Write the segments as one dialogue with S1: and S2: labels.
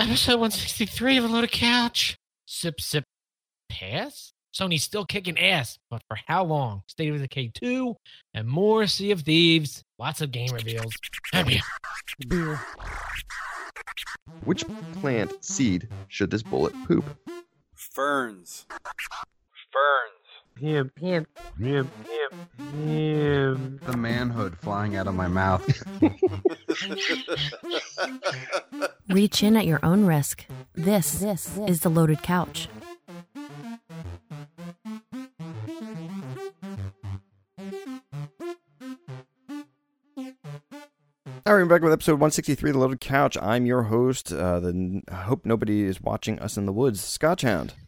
S1: Episode 163 of a loaded couch. Sip, sip, pass? Sony's still kicking ass, but for how long? State of Decay 2 and more Sea of Thieves. Lots of game reveals. Happy.
S2: Beer. Which plant seed should this bullet poop?
S3: Ferns. Ferns.
S4: Him, him, him, him, him.
S5: The manhood flying out of my mouth.
S6: Reach in at your own risk. This, this is the loaded couch.
S2: All right, we're back with episode 163 of The Loaded Couch. I'm your host. Uh, the I hope nobody is watching us in the woods. Scotch Hound.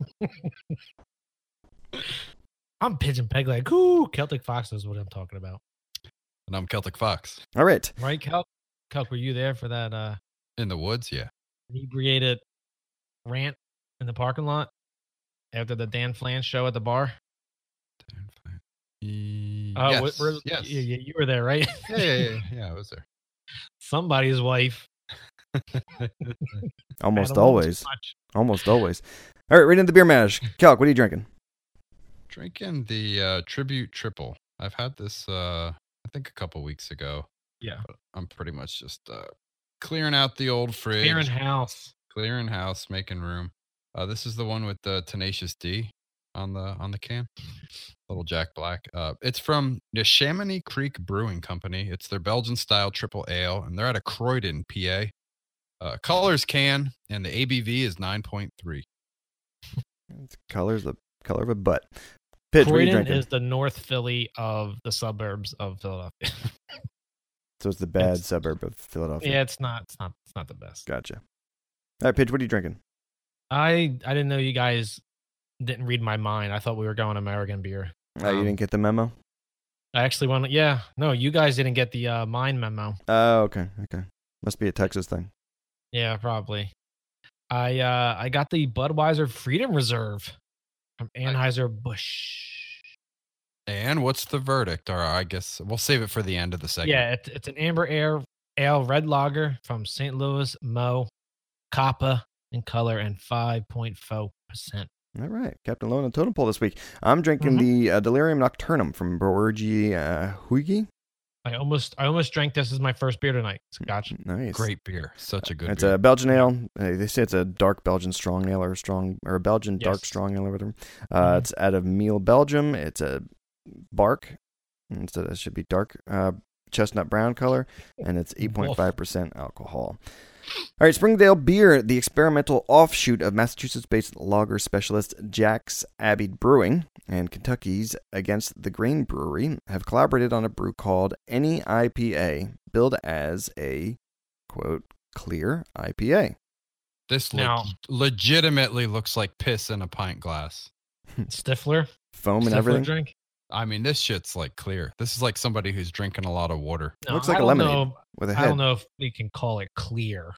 S1: I'm Pigeon Pegleg, ooh, Celtic Fox is what I'm talking about.
S7: And I'm Celtic Fox.
S2: All right.
S1: Right, Kelk? Kelk, were you there for that uh
S7: In the woods, yeah.
S1: inebriated rant in the parking lot after the Dan Flan show at the bar?
S7: E-
S1: Uh,
S7: yes.
S1: wh- where-
S7: yes.
S1: Yeah, yeah, you were there, right?
S7: yeah, yeah, yeah, yeah, I was there.
S1: Somebody's wife.
S2: Almost
S1: Had a little too
S2: always.
S1: much.
S2: Almost always. All right, right into the beer mash. Calc, what are you drinking?
S7: Drinking the uh, tribute Tripel. I've had this, uh, I think, a couple weeks ago.
S1: Yeah.
S7: But I'm pretty much just uh, clearing out the old fridge,
S1: Clearing house.
S7: clearing house, making room. Uh, this is the one with the Tenacious D on the on the can. Little Jack Black. Uh, it's from the Neshaminy Creek Brewing Company. It's their Belgian style tripel ale, and they're out of Croydon, PA. Uh, colors can, and the ABV is nine point three.
S2: It's color's the color of a butt. Pitch, what are you
S1: Croydon is the North Philly of the suburbs of Philadelphia.
S2: so it's the bad
S1: it's-
S2: suburb of Philadelphia.
S1: yeah, it's not. It's not. It's not the best.
S2: Gotcha. All right, Pitch, what are you drinking?
S1: I I didn't know you guys didn't read my mind. I thought we were going American beer.
S2: Oh, you
S1: Um,
S2: didn't get the memo?
S1: I actually want. Yeah, no, you guys didn't get the uh, mine memo.
S2: Oh, okay. Okay. Must be a Texas thing.
S1: Yeah, probably. I uh I got the Budweiser Freedom Reserve from Anheuser Busch.
S7: And what's the verdict? Or I guess we'll save it for the end of the segment.
S1: Yeah, it, it's an amber ale, ale red lager from St. Louis Mo, Kappa in color and five point four percent.
S2: All right. Captain Low on the totem pole this week. I'm drinking the uh, Delirium Nocturnum from Brouwerij uh, Huyghe.
S1: I almost I almost drank this as my first beer tonight. Scotch.
S2: Nice.
S7: Great beer. Such a good
S2: It's
S7: beer.
S2: a Belgian ale. Uh, they say it's a dark Belgian strong ale or a strong or a Belgian dark strong ale or whatever. Uh,
S1: Mhm.
S2: It's out of Melle, Belgium. It's a bark. Instead, it should be dark uh, chestnut brown color, and it's 8.5% alcohol. All right, Springdale Beer, the experimental offshoot of Massachusetts-based lager specialist Jack's Abbey Brewing and Kentucky's Against the Grain Brewery, have collaborated on a brew called Any IPA, billed as a quote clear IPA.
S7: this
S1: Now-
S7: leg- legitimately looks like piss in a pint glass.
S1: Stifler.
S2: Foam and
S1: Stifler
S2: everything.
S1: drink.
S7: I mean, this shit's like clear. This is like somebody who's drinking a lot of water.
S1: No,
S2: Looks like
S1: I
S2: a
S1: don't
S2: lemonade
S1: know-
S2: with a
S1: I
S2: head.
S1: I don't know if we can call it clear.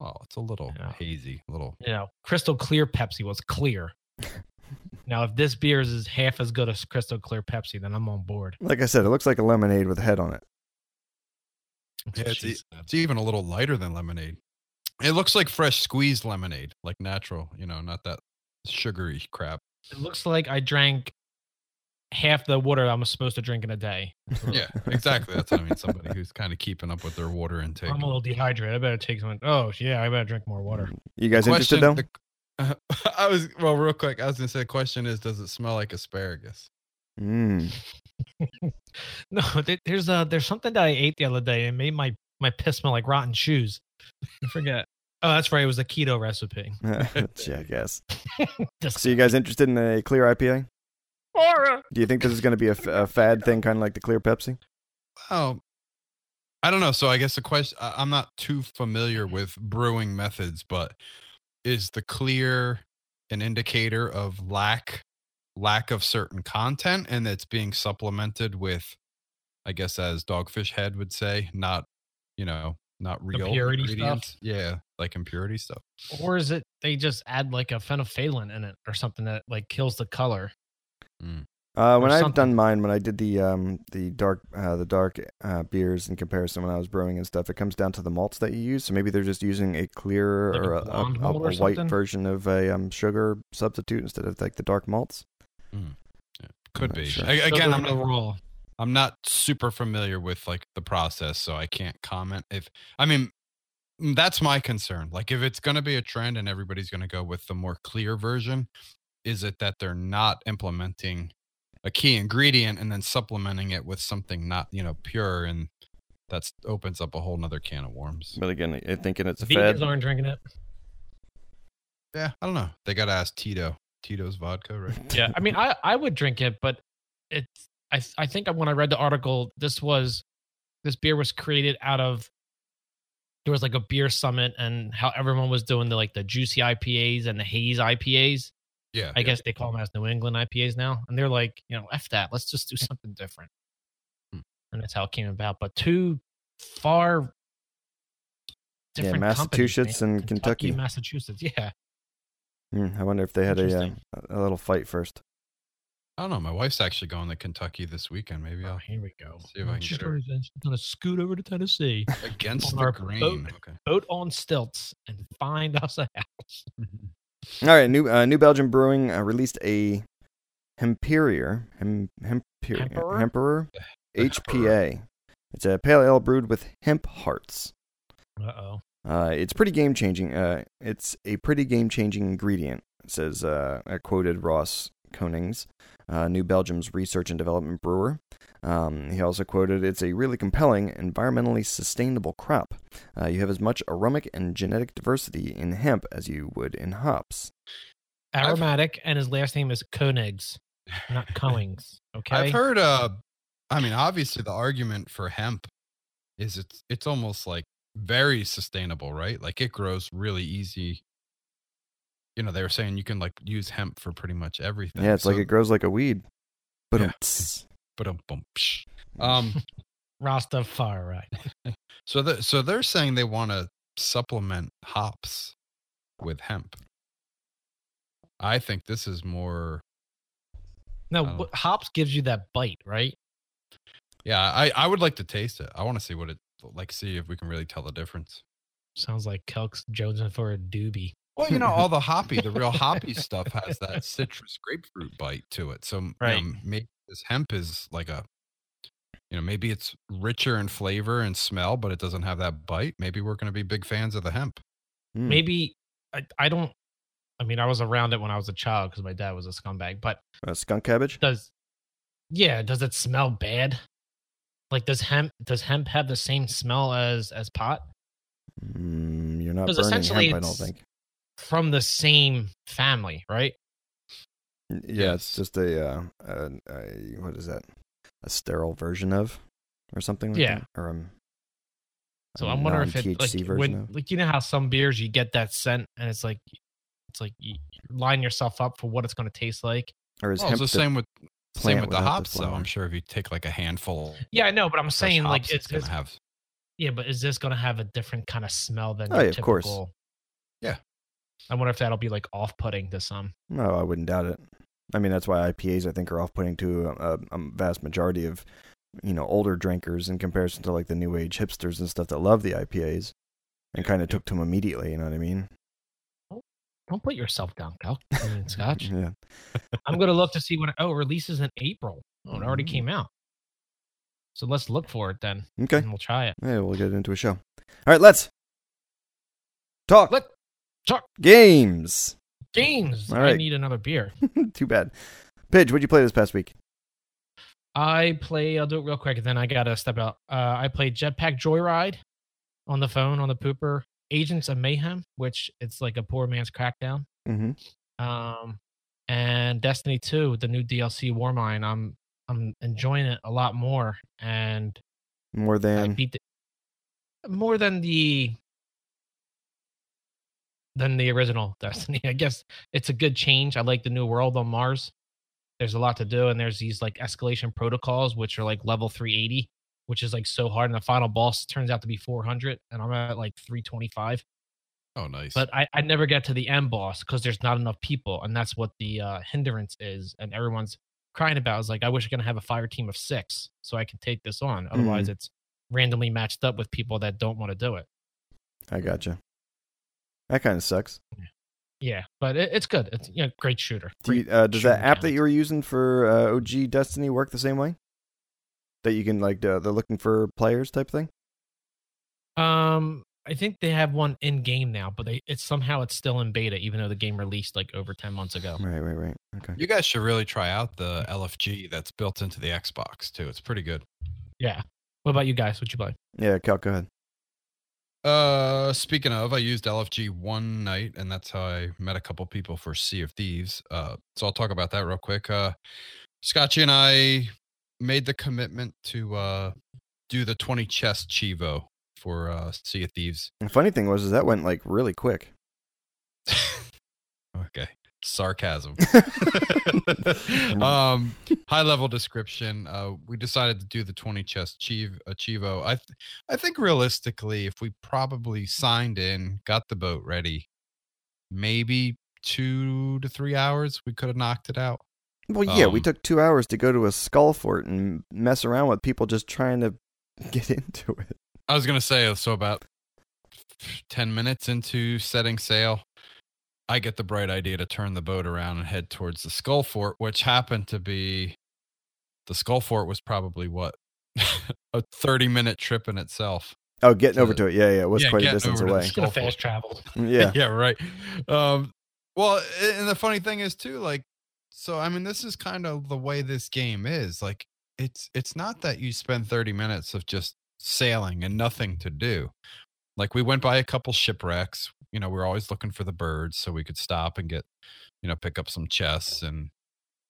S7: Oh, it's a little
S1: Yeah.
S7: hazy, a little.
S1: You know, crystal clear Pepsi was clear. now, if this beer is half as good as crystal clear Pepsi, then I'm on board.
S2: Like I said, it looks like a lemonade with a head on it.
S7: Yeah, it's, e- it's even a little lighter than lemonade. It looks like fresh squeezed lemonade, like natural. You know, not that sugary crap.
S1: It looks like I drank half the water I'm supposed to drink in a day.
S7: Yeah, exactly. That's what I mean. Somebody who's kind of keeping up with their water intake.
S1: I'm a little dehydrated. I better take some. Oh, yeah, I better drink more water.
S2: You guys interested though?
S7: the- I was well, real quick. I was gonna say, the question is, does it smell like asparagus?
S2: Mm.
S1: No, there- there's uh there's something that I ate the other day and made my my piss smell like rotten shoes. I forget. Oh, that's right. It was a keto recipe.
S2: yeah,
S1: I guess.
S2: So you guys interested in a clear IPA?
S1: Horror.
S2: Do you think this is going to be a, f- a fad thing, kind of like the clear Pepsi?
S7: Oh, I don't know. So I guess the question I- I'm not too familiar with brewing methods, but is the clear an indicator of lack lack of certain content and it's being supplemented with I guess as Dogfish Head would say, not you know, not real
S1: purity stuff?
S7: ingredients. Yeah, like impurity stuff.
S1: Or is it they just add like a phenolphthalein in it or something that like kills the color?
S7: Mm.
S2: Uh, when I've
S1: something.
S2: done mine, when I did the um the dark uh, the dark uh, beers in comparison when I was brewing and stuff, it comes down to the malts that you use. So maybe they're just using a clearer
S1: Like
S2: or a, a,
S1: blonde
S2: a-
S1: or
S2: a white version of a um, sugar substitute instead of like the dark malts.
S7: Could
S2: not
S7: be.
S2: sure.
S7: A- Again, I'm not,
S1: rule.
S7: I'm not super familiar with like the process, so I can't comment. If I mean, mm, that's my concern. Like, if it's going to be a trend and everybody's going to go with the more clear version, is it that they're not implementing a key ingredient and then supplementing it with something not, you know, pure, and that opens up a whole nother can of worms.
S2: But again, I thinking it's a
S1: Vegans
S2: fed.
S1: aren't drinking it.
S7: Yeah, I don't know. They got to ask Tito. Tito's vodka, right?
S1: Yeah, I mean, I I would drink it, but it's I I think when I read the article, this was this beer was created out of there was like a beer summit and how everyone was doing the like the juicy IPAs and the haze IPAs.
S7: Yeah.
S1: I guess they call them as New England IPAs now, and they're like, you know, f that. Let's just do something different,
S7: Hmm.
S1: and that's how it came about. But two far
S2: Yeah,
S1: different companies,
S2: Massachusetts and Kentucky.
S1: Massachusetts. Yeah,
S2: Hmm, I wonder if they had a uh, a little fight first.
S7: I don't know. My wife's actually going to Kentucky this weekend. Maybe
S1: oh,
S7: I'll
S1: here we go.
S7: See if I can
S1: She's
S7: get her.
S1: gonna, she's gonna scoot over to Tennessee.
S7: against the
S1: our
S7: grain.
S1: boat.
S7: Okay.
S1: boat on stilts and find us a house.
S2: All right, new uh, New Belgium Brewing uh, released a Hemperior, Hem, Hemperior,
S1: Hemperor?
S2: Hemperor,
S7: The
S2: HPA. It's a pale ale brewed with hemp hearts.
S1: Uh oh.
S2: Uh, it's pretty game changing. Uh, it's a pretty game changing ingredient, says uh, a quoted Ross Konings, uh, New Belgium's research and development brewer. Um, he also quoted, "It's a really compelling, environmentally sustainable crop. Uh, you have as much aromatic and genetic diversity in hemp as you would in hops."
S1: Aromatic, and his last name is Koenigs, not Coings. Okay.
S7: I've heard. Uh, I mean, obviously, the argument for hemp is it's it's almost like very sustainable, right? Like it grows really easy. You know, they were saying you can like use hemp for pretty much everything.
S2: Yeah, it's like it grows like a weed. But
S7: Yeah. But um, um,
S1: Rastafari.
S7: so the, so they're saying they want to supplement hops with hemp. I think this is more.
S1: No, what- hops gives you that bite, right?
S7: Yeah, I I would like to taste it. I want to see what it like. See if we can really tell the difference.
S1: Sounds like Kelk's jonesing for a doobie.
S7: Well, you know, all the hoppy, the real hoppy stuff has that citrus grapefruit bite to it. So, you know, maybe this hemp is like a, you know, maybe it's richer in flavor and smell, but it doesn't have that bite. Maybe we're going to be big fans of the hemp.
S2: Hmm.
S1: Maybe I, I don't. I mean, I was around it when I was a child because my dad was a scumbag. But
S2: Uh, skunk cabbage.
S1: does yeah? Does it smell bad? Like does hemp does hemp have the same smell as as pot
S2: Mm, you're not burning
S1: essentially
S2: hemp, I don't think.
S1: From the same family, right?
S2: Yeah, it's just a, uh, a, a what is that? A sterile version of, or something like
S1: Yeah.
S2: that, or um.
S1: So
S2: a
S1: I'm wondering if it like when
S2: of.
S1: like you know how some beers you get that scent and it's like it's like you you line yourself up for what it's going to taste like.
S2: or is
S7: Well, it's
S2: hemp
S7: the same with same with the
S2: without the
S7: hops, though. I'm sure if you take like a handful,
S1: Yeah, I know, but I'm
S7: of fresh
S1: saying like
S7: hops,
S1: it's,
S7: gonna
S1: it's
S7: have.
S1: yeah, but is this going to have a different kind of smell than
S2: Oh,
S1: your
S2: yeah, of course.
S7: Yeah.
S1: I wonder if that'll be like off-putting to some.
S2: No, I wouldn't doubt it. I mean, that's why IPAs I think are off-putting to a, a vast majority of you know older drinkers in comparison to like the new age hipsters and stuff that love the IPAs and kind of took to them immediately. You know what I mean?
S1: Don't put yourself down, Cal. I mean, Scotch.
S2: Yeah.
S1: I'm going to look to see when oh it releases in April. Oh, it already
S2: Mm.
S1: came out. So let's look for it then,
S2: Okay.
S1: and we'll try it.
S2: Yeah, we'll get into a show. All right, let's talk
S1: Let talk
S2: games.
S1: games.
S2: All
S1: I need another beer.
S2: Too bad. Pidge, what'd you play this past week?
S1: I play. I'll do it real quick, and then I gotta step out. Uh, I played Jetpack Joyride on the phone on the pooper. Agents of Mayhem, which it's like a poor man's crackdown.
S2: Mm-hmm.
S1: Um, and Destiny 2, the new DLC Warmind. I'm I'm enjoying it a lot more, and
S2: More
S1: I
S2: than
S1: beat the, more than the than the original Destiny. I guess it's a good change. I like the new world on Mars. There's a lot to do, and there's these like escalation protocols, which are like level 380, which is like so hard. And the final boss turns out to be 400, and I'm at like 325.
S7: Oh, nice.
S1: But I, I never get to the end boss because there's not enough people, and that's what the uh, hindrance is. And everyone's crying about is like, I wish I could have a fire team of six so I can take this on. Otherwise, it's randomly matched up with people that don't want to do it.
S2: I gotcha. That kind of sucks.
S1: Yeah, but it, it's good. It's you know, great shooter.
S2: Do you, uh, does that
S1: shooting
S2: app that you were using for uh, OG Destiny work the same way? That you can like uh, they're looking for players type thing.
S1: Um, I think they have one in game now, but they it's somehow it's still in beta, even though the game released like over ten months ago.
S2: Right, right, right. Okay.
S7: You guys should really try out the LFG that's built into the Xbox too. It's pretty good.
S1: Yeah. What about you guys? What you play?
S2: Yeah, Cal, go ahead.
S7: Uh, speaking of, I used LFG one night, and that's how I met a couple people for Sea of Thieves. Uh, so I'll talk about that real quick. Uh, Scotchy and I made the commitment to uh do the twenty chest chivo for uh Sea of Thieves.
S2: The funny thing was, is that went like really quick.
S7: okay, sarcasm. um, high level description. Uh, we decided to do the twenty chest chiv- uh, chivo. I, th- I think realistically, if we probably signed in, got the boat ready, maybe two to three hours, we could have knocked it out.
S2: Well, yeah, we
S7: Um,
S2: took two hours to go to a skull fort and mess around with people just trying to get into it.
S7: I was gonna say so about ten minutes into setting sail, I get the bright idea to turn the boat around and head towards the Skull Fort, which happened to be the Skull Fort was probably what a thirty minute trip in itself.
S2: Oh, getting over
S7: To-
S2: to it. Yeah, yeah, it was
S7: yeah,
S2: quite a distance
S7: over to the
S2: away.
S7: skull-
S1: Gonna fast travel.
S2: Yeah.
S7: yeah, right. Um, well, and the funny thing is too, like, so I mean, this is kind of the way this game is. Like, it's it's not that you spend thirty minutes of just sailing and nothing to do. Like, we went by a couple shipwrecks. You know, we are always looking for the birds, so we could stop and get, you know, pick up some chests and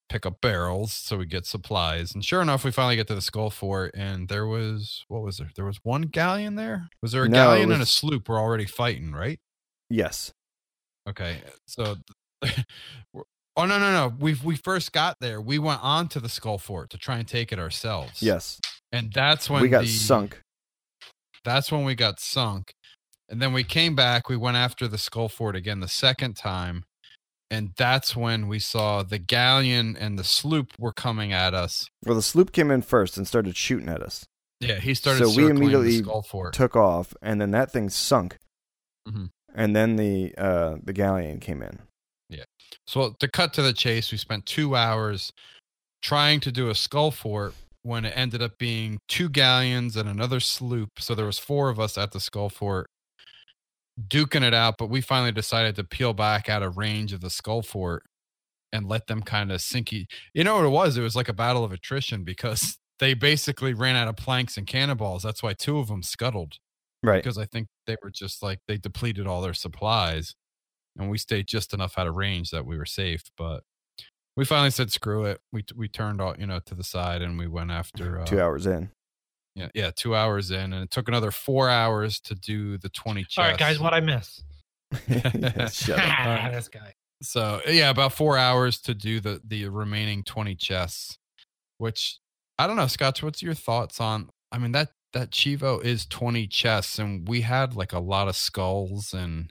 S7: pick up barrels so we get supplies. And sure enough, we finally get to the Skull Fort, and there was what was there? There was one galleon there. Was there a
S2: No,
S7: galleon and a sloop? We're already fighting, right?
S2: Yes.
S7: Okay, so oh no no no we we first got there. We went on to the Skull Fort to try and take it ourselves.
S2: Yes.
S7: and that's when
S2: we got
S7: the-
S2: sunk.
S7: That's when we got sunk, and then we came back. We went after the Skull Fort again the second time, and that's when we saw the galleon and the sloop were coming at us.
S2: Well, the sloop came in first and started shooting at us.
S7: Yeah, he started.
S2: So we immediately
S7: the Skull Fort.
S2: Took off, and then that thing sunk.
S7: Mhm.
S2: And then the uh, the galleon came in. Yeah.
S7: So to cut to the chase, we spent two hours trying to do a skull fort when it ended up being two galleons and another sloop. So there was four of us at the skull fort duking it out, but we finally decided to peel back out of range of the skull fort and let them kind of sink. e- You know what it was? It was like a battle of attrition because they basically ran out of planks and cannonballs. That's why two of them scuttled
S2: Right.
S7: because I think they were just like they depleted all their supplies, and we stayed just enough out of range that we were safe. But we finally said screw it. We we turned all you know to the side and we went after uh,
S2: Two hours in.
S7: Yeah, yeah, two hours in, and it took another four hours to do the twenty chests.
S1: All right, guys, what I miss?
S2: Yeah, shut up.
S7: Alright.
S1: Ah, this guy.
S7: So yeah, about four hours to do the the remaining twenty chests, which I don't know, Scotch. What's your thoughts on? I mean that that Chivo is twenty chests, and we had like a lot of skulls and.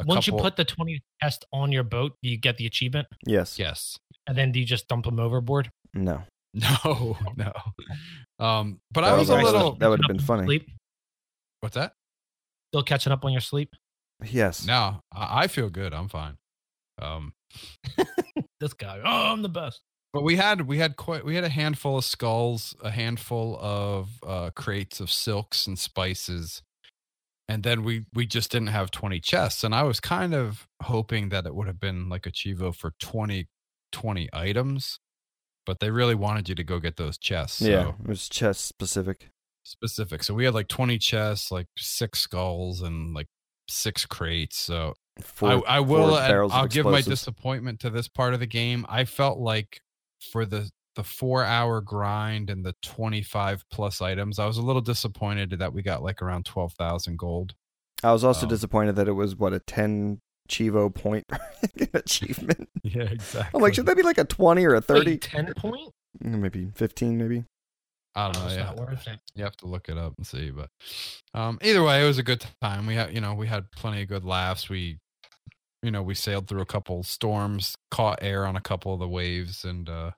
S7: A
S1: Once you put the 20 test on your boat, do you get the achievement,
S2: Yes.
S7: yes,
S1: and then do you just dump them overboard?
S2: No.
S7: no, no, um, but I
S2: That
S7: was
S2: was
S7: a little.
S2: that would've been funny.
S1: Sleep?
S7: What's that?
S1: Still catching up on your sleep?
S2: Yes.
S7: No, I, I feel good. I'm fine. Um,
S1: This guy. Oh, I'm the best.
S7: But we had we had quite we had a handful of skulls, a handful of uh, crates of silks and spices, and then we we just didn't have twenty chests. And I was kind of hoping that it would have been like a Chivo for 20, 20 items, but they really wanted you to go get those chests. So
S2: Yeah. It was chest specific.
S7: specific. So we had like twenty chests, like six skulls, and like six crates. So
S2: Four,
S7: I, I will.
S2: four
S7: and
S2: barrels
S7: I'll give my disappointment to this part of the game. I felt like for the the four hour grind and the twenty five plus items, I was a little disappointed that we got like around twelve thousand gold.
S2: I was also
S7: Um,
S2: disappointed that it was what a ten Chivo point achievement.
S7: Yeah, exactly.
S2: I'm like, should that be like a twenty or a thirty?
S1: Wait, 10 point?
S2: Mm, Maybe fifteen, maybe.
S7: I don't know.
S1: It's
S7: Yeah,
S1: not worth it.
S7: you have to look it up and see. But um, either way, it was a good time. We had, you know, we had plenty of good laughs. We, you know, we sailed through a couple storms, caught air on a couple of the waves, and uh,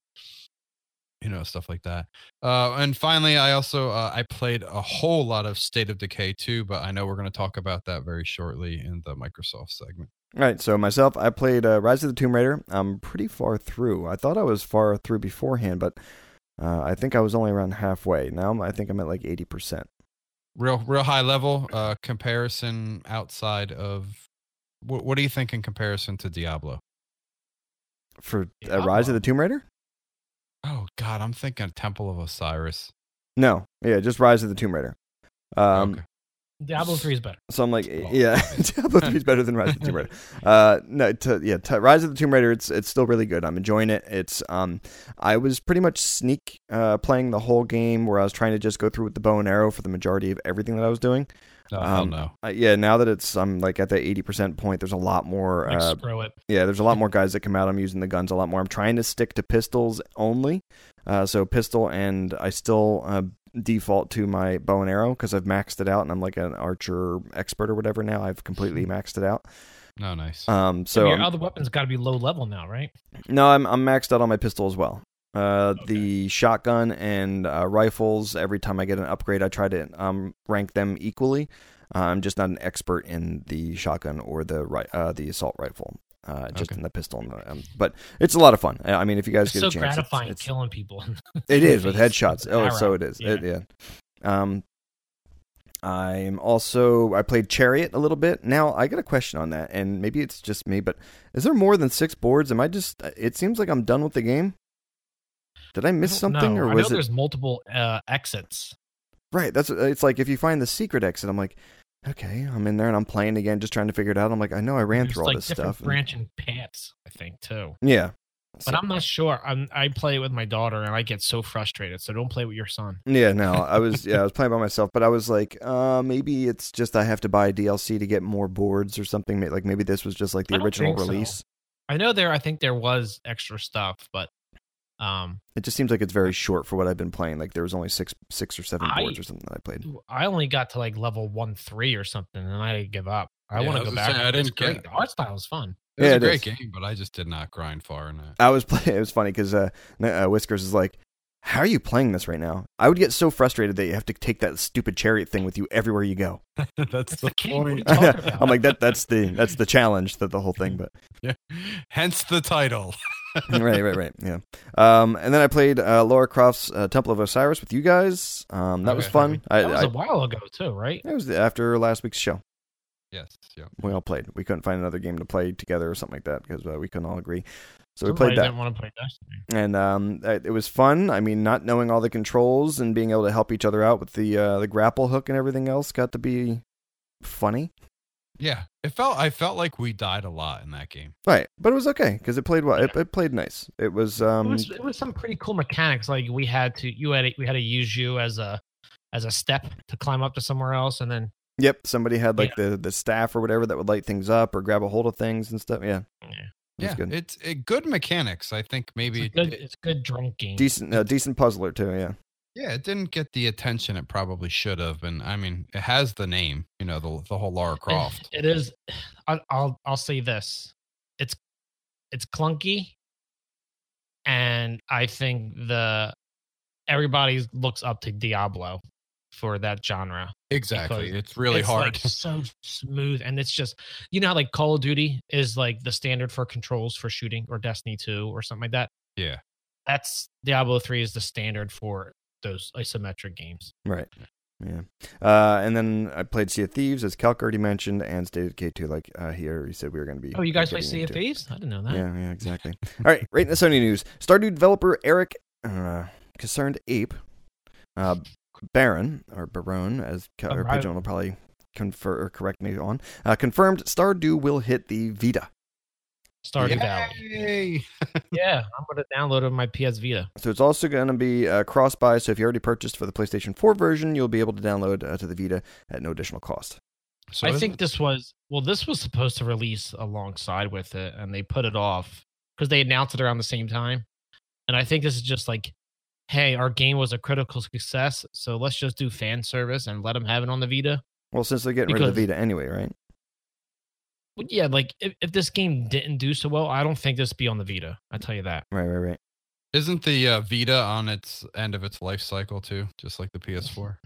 S7: you know stuff like that. Uh, and finally, I also uh, I played a whole lot of State of Decay 2, but I know we're going to talk about that very shortly in the Microsoft segment.
S2: All right, so myself, I played uh, Rise of the Tomb Raider. I'm pretty far through. I thought I was far through beforehand, but uh, I think I was only around halfway. Now I'm- I think I'm at like 80%.
S7: Real real high level uh, comparison outside of what, what do you think in comparison to Diablo?
S2: For uh, Rise of the Tomb Raider?
S7: Oh God, I'm thinking Temple of Osiris.
S2: No, yeah, just Rise of the Tomb Raider. Um,
S7: okay.
S1: Diablo 3 is better.
S2: So I'm like,
S7: Oh,
S2: yeah. Diablo 3 is better than Rise of the Tomb Raider. Uh, no, to, yeah, to Rise of the Tomb Raider, it's it's still really good. I'm enjoying it. It's um, I was pretty much sneak uh playing the whole game where I was trying to just go through with the bow and arrow for the majority of everything that I was doing.
S7: Oh, hell
S2: um,
S7: no.
S2: Yeah, now that it's I'm like at the 80% point, there's a lot more.
S1: Like,
S2: Uh,
S1: screw it.
S2: yeah, there's a lot more guys that come out. I'm using the guns a lot more. I'm trying to stick to pistols only. Uh, so pistol, and I still uh, default to my bow and arrow because I've maxed it out, and I'm like an archer expert or whatever now. I've completely maxed it out.
S7: Oh, nice.
S2: Um,
S1: So
S2: so
S1: your
S2: I'm-
S1: other weapons got to be low level now, right?
S2: no, I'm I'm maxed out on my pistol as well. Uh, the shotgun and uh, rifles. Every time I get an upgrade, I try to um rank them equally. Uh, I'm just not an expert in the shotgun or the uh, the assault rifle. Uh, just
S7: Okay.
S2: in the pistol, and the, um, but it's a lot of fun. I I mean, if you guys
S1: It's
S2: get
S1: so
S2: a chance, it's-
S1: gratifying
S2: it's,
S1: killing people.
S2: it is with headshots. Oh,
S1: an
S2: so it is.
S1: Yeah.
S2: It, yeah. Um, I'm also I played Chariot a little bit. Now I got a question on that, and maybe it's just me, but is there more than six boards? Am I just? It seems like I'm done with the game. Did I miss
S1: I
S2: something,
S1: know.
S2: or
S1: I
S2: was
S1: know
S2: it
S1: there's multiple uh, exits.
S2: right? That's it's like if you find the secret exit, I'm like, okay, I'm in there and I'm playing again, just trying to figure it out. I'm like, I know I ran
S1: There's
S2: through all
S1: like
S2: this
S1: different
S2: stuff. and-
S1: branching paths, I think, too.
S2: yeah,
S1: But I'm not sure. I'm, I play it with my daughter, and I get so frustrated. So don't play with your son.
S2: Yeah, no, I was yeah, I was playing by myself, but I was like, uh, maybe it's just I have to buy DLC to get more boards or something. Like maybe this was just like the original
S1: think so.
S2: release.
S1: I know there. I think there was extra stuff, but um,
S2: It just seems like it's very short for what I've been playing. Like there was only six, six or seven
S1: I-
S2: boards or something that I played.
S1: I only got to like level one three or something, and I didn't give up. I
S7: Yeah,
S1: want to go back.
S7: say, I didn't
S1: great.
S7: get-
S1: The art style is fun.
S7: It was
S2: Yeah,
S7: a
S2: it
S7: great
S2: is.
S7: game, but I just did not grind far enough.
S2: I was playing. It was funny because uh, uh, Whiskers is like, "How are you playing this right now?" I would get so frustrated that you have to take that stupid chariot thing with you everywhere you go.
S7: That's
S1: It's
S7: the
S1: the king. What are you
S7: point.
S2: I'm like that. That's the that's the challenge that the whole thing. But
S7: Yeah. Hence the title.
S2: right, right, right. Yeah. Um, and then I played uh, Lara Croft's uh, Temple of Osiris with you guys. Um, that was fun. I,
S1: that was
S2: I,
S1: a while ago too, right?
S2: it was after last week's show.
S7: Yes. Yeah.
S2: We all played. We couldn't find another game to play together or something like that because uh, we couldn't all agree. So we played that.
S1: Didn't want to play Destiny.
S2: and um, it it was fun. I mean, not knowing all the controls and being able to help each other out with the uh, the grapple hook and everything else got to be funny,
S7: Yeah. It felt. I felt like we died a lot in that game.
S2: right? But it was okay because it played well. It, it played nice. It was
S1: it
S2: um,
S1: was it was some pretty cool mechanics. Like we had to you had we had to use you as a as a step to climb up to somewhere else, and then
S2: yep. Somebody had like the the staff or whatever that would light things up or grab a hold of things and stuff. Yeah,
S1: yeah,
S2: it
S7: Yeah.
S2: good.
S7: It's it, good mechanics. I think maybe.
S1: a good
S7: it-
S1: it's good drunk game.
S2: decent, uh, decent puzzler too. Yeah,
S7: yeah. It didn't get the attention it probably should have. And I mean, it has the name. You know, the the whole Lara Croft.
S1: It is. I, I'll I'll say this. It's it's clunky, and I think the everybody looks up to Diablo for that genre.
S7: Exactly.
S1: because
S7: It's really
S1: it's,
S7: hard.
S1: like, so smooth, and it's just you know how like Call of Duty is like the standard for controls for shooting, or Destiny Two, or something like that.
S7: yeah.
S1: That's Diablo Three is the standard for those isometric games.
S2: right. Yeah, uh, and then I played Sea of Thieves, as Calc already mentioned, and State of Decay 2, like uh, he already said we were going to be.
S1: Oh, you guys play
S2: getting
S1: Sea of
S2: into.
S1: Thieves? I didn't know that.
S2: Yeah, yeah, exactly. All right, right in the Sony news. Stardew developer Eric uh, Concerned Ape, uh, Baron, or Baron, as Ca- or
S1: Baron.
S2: Pigeon will probably confer or correct me on, uh, confirmed Stardew will hit the Vita.
S1: Stardew Valley.
S7: Yay!
S1: Yeah, I'm gonna download it on my PS Vita.
S2: So it's also going to be uh, cross buy. So if you already purchased for the PlayStation 4 version, you'll be able to download uh, to the Vita at no additional cost.
S7: So
S1: I think
S7: it-
S1: this was well, this was supposed to release alongside with it, and they put it off because they announced it around the same time. And I think this is just like, hey, our game was a critical success, so let's just do fan service and let them have it on the Vita.
S2: Well, since they're getting rid of the Vita anyway, right?
S1: But yeah, like if, if this game didn't do so well, I don't think this would be on the Vita. I tell you that.
S2: Right, right, right.
S7: Isn't the uh, Vita on its end of its life cycle too, just like the PS4?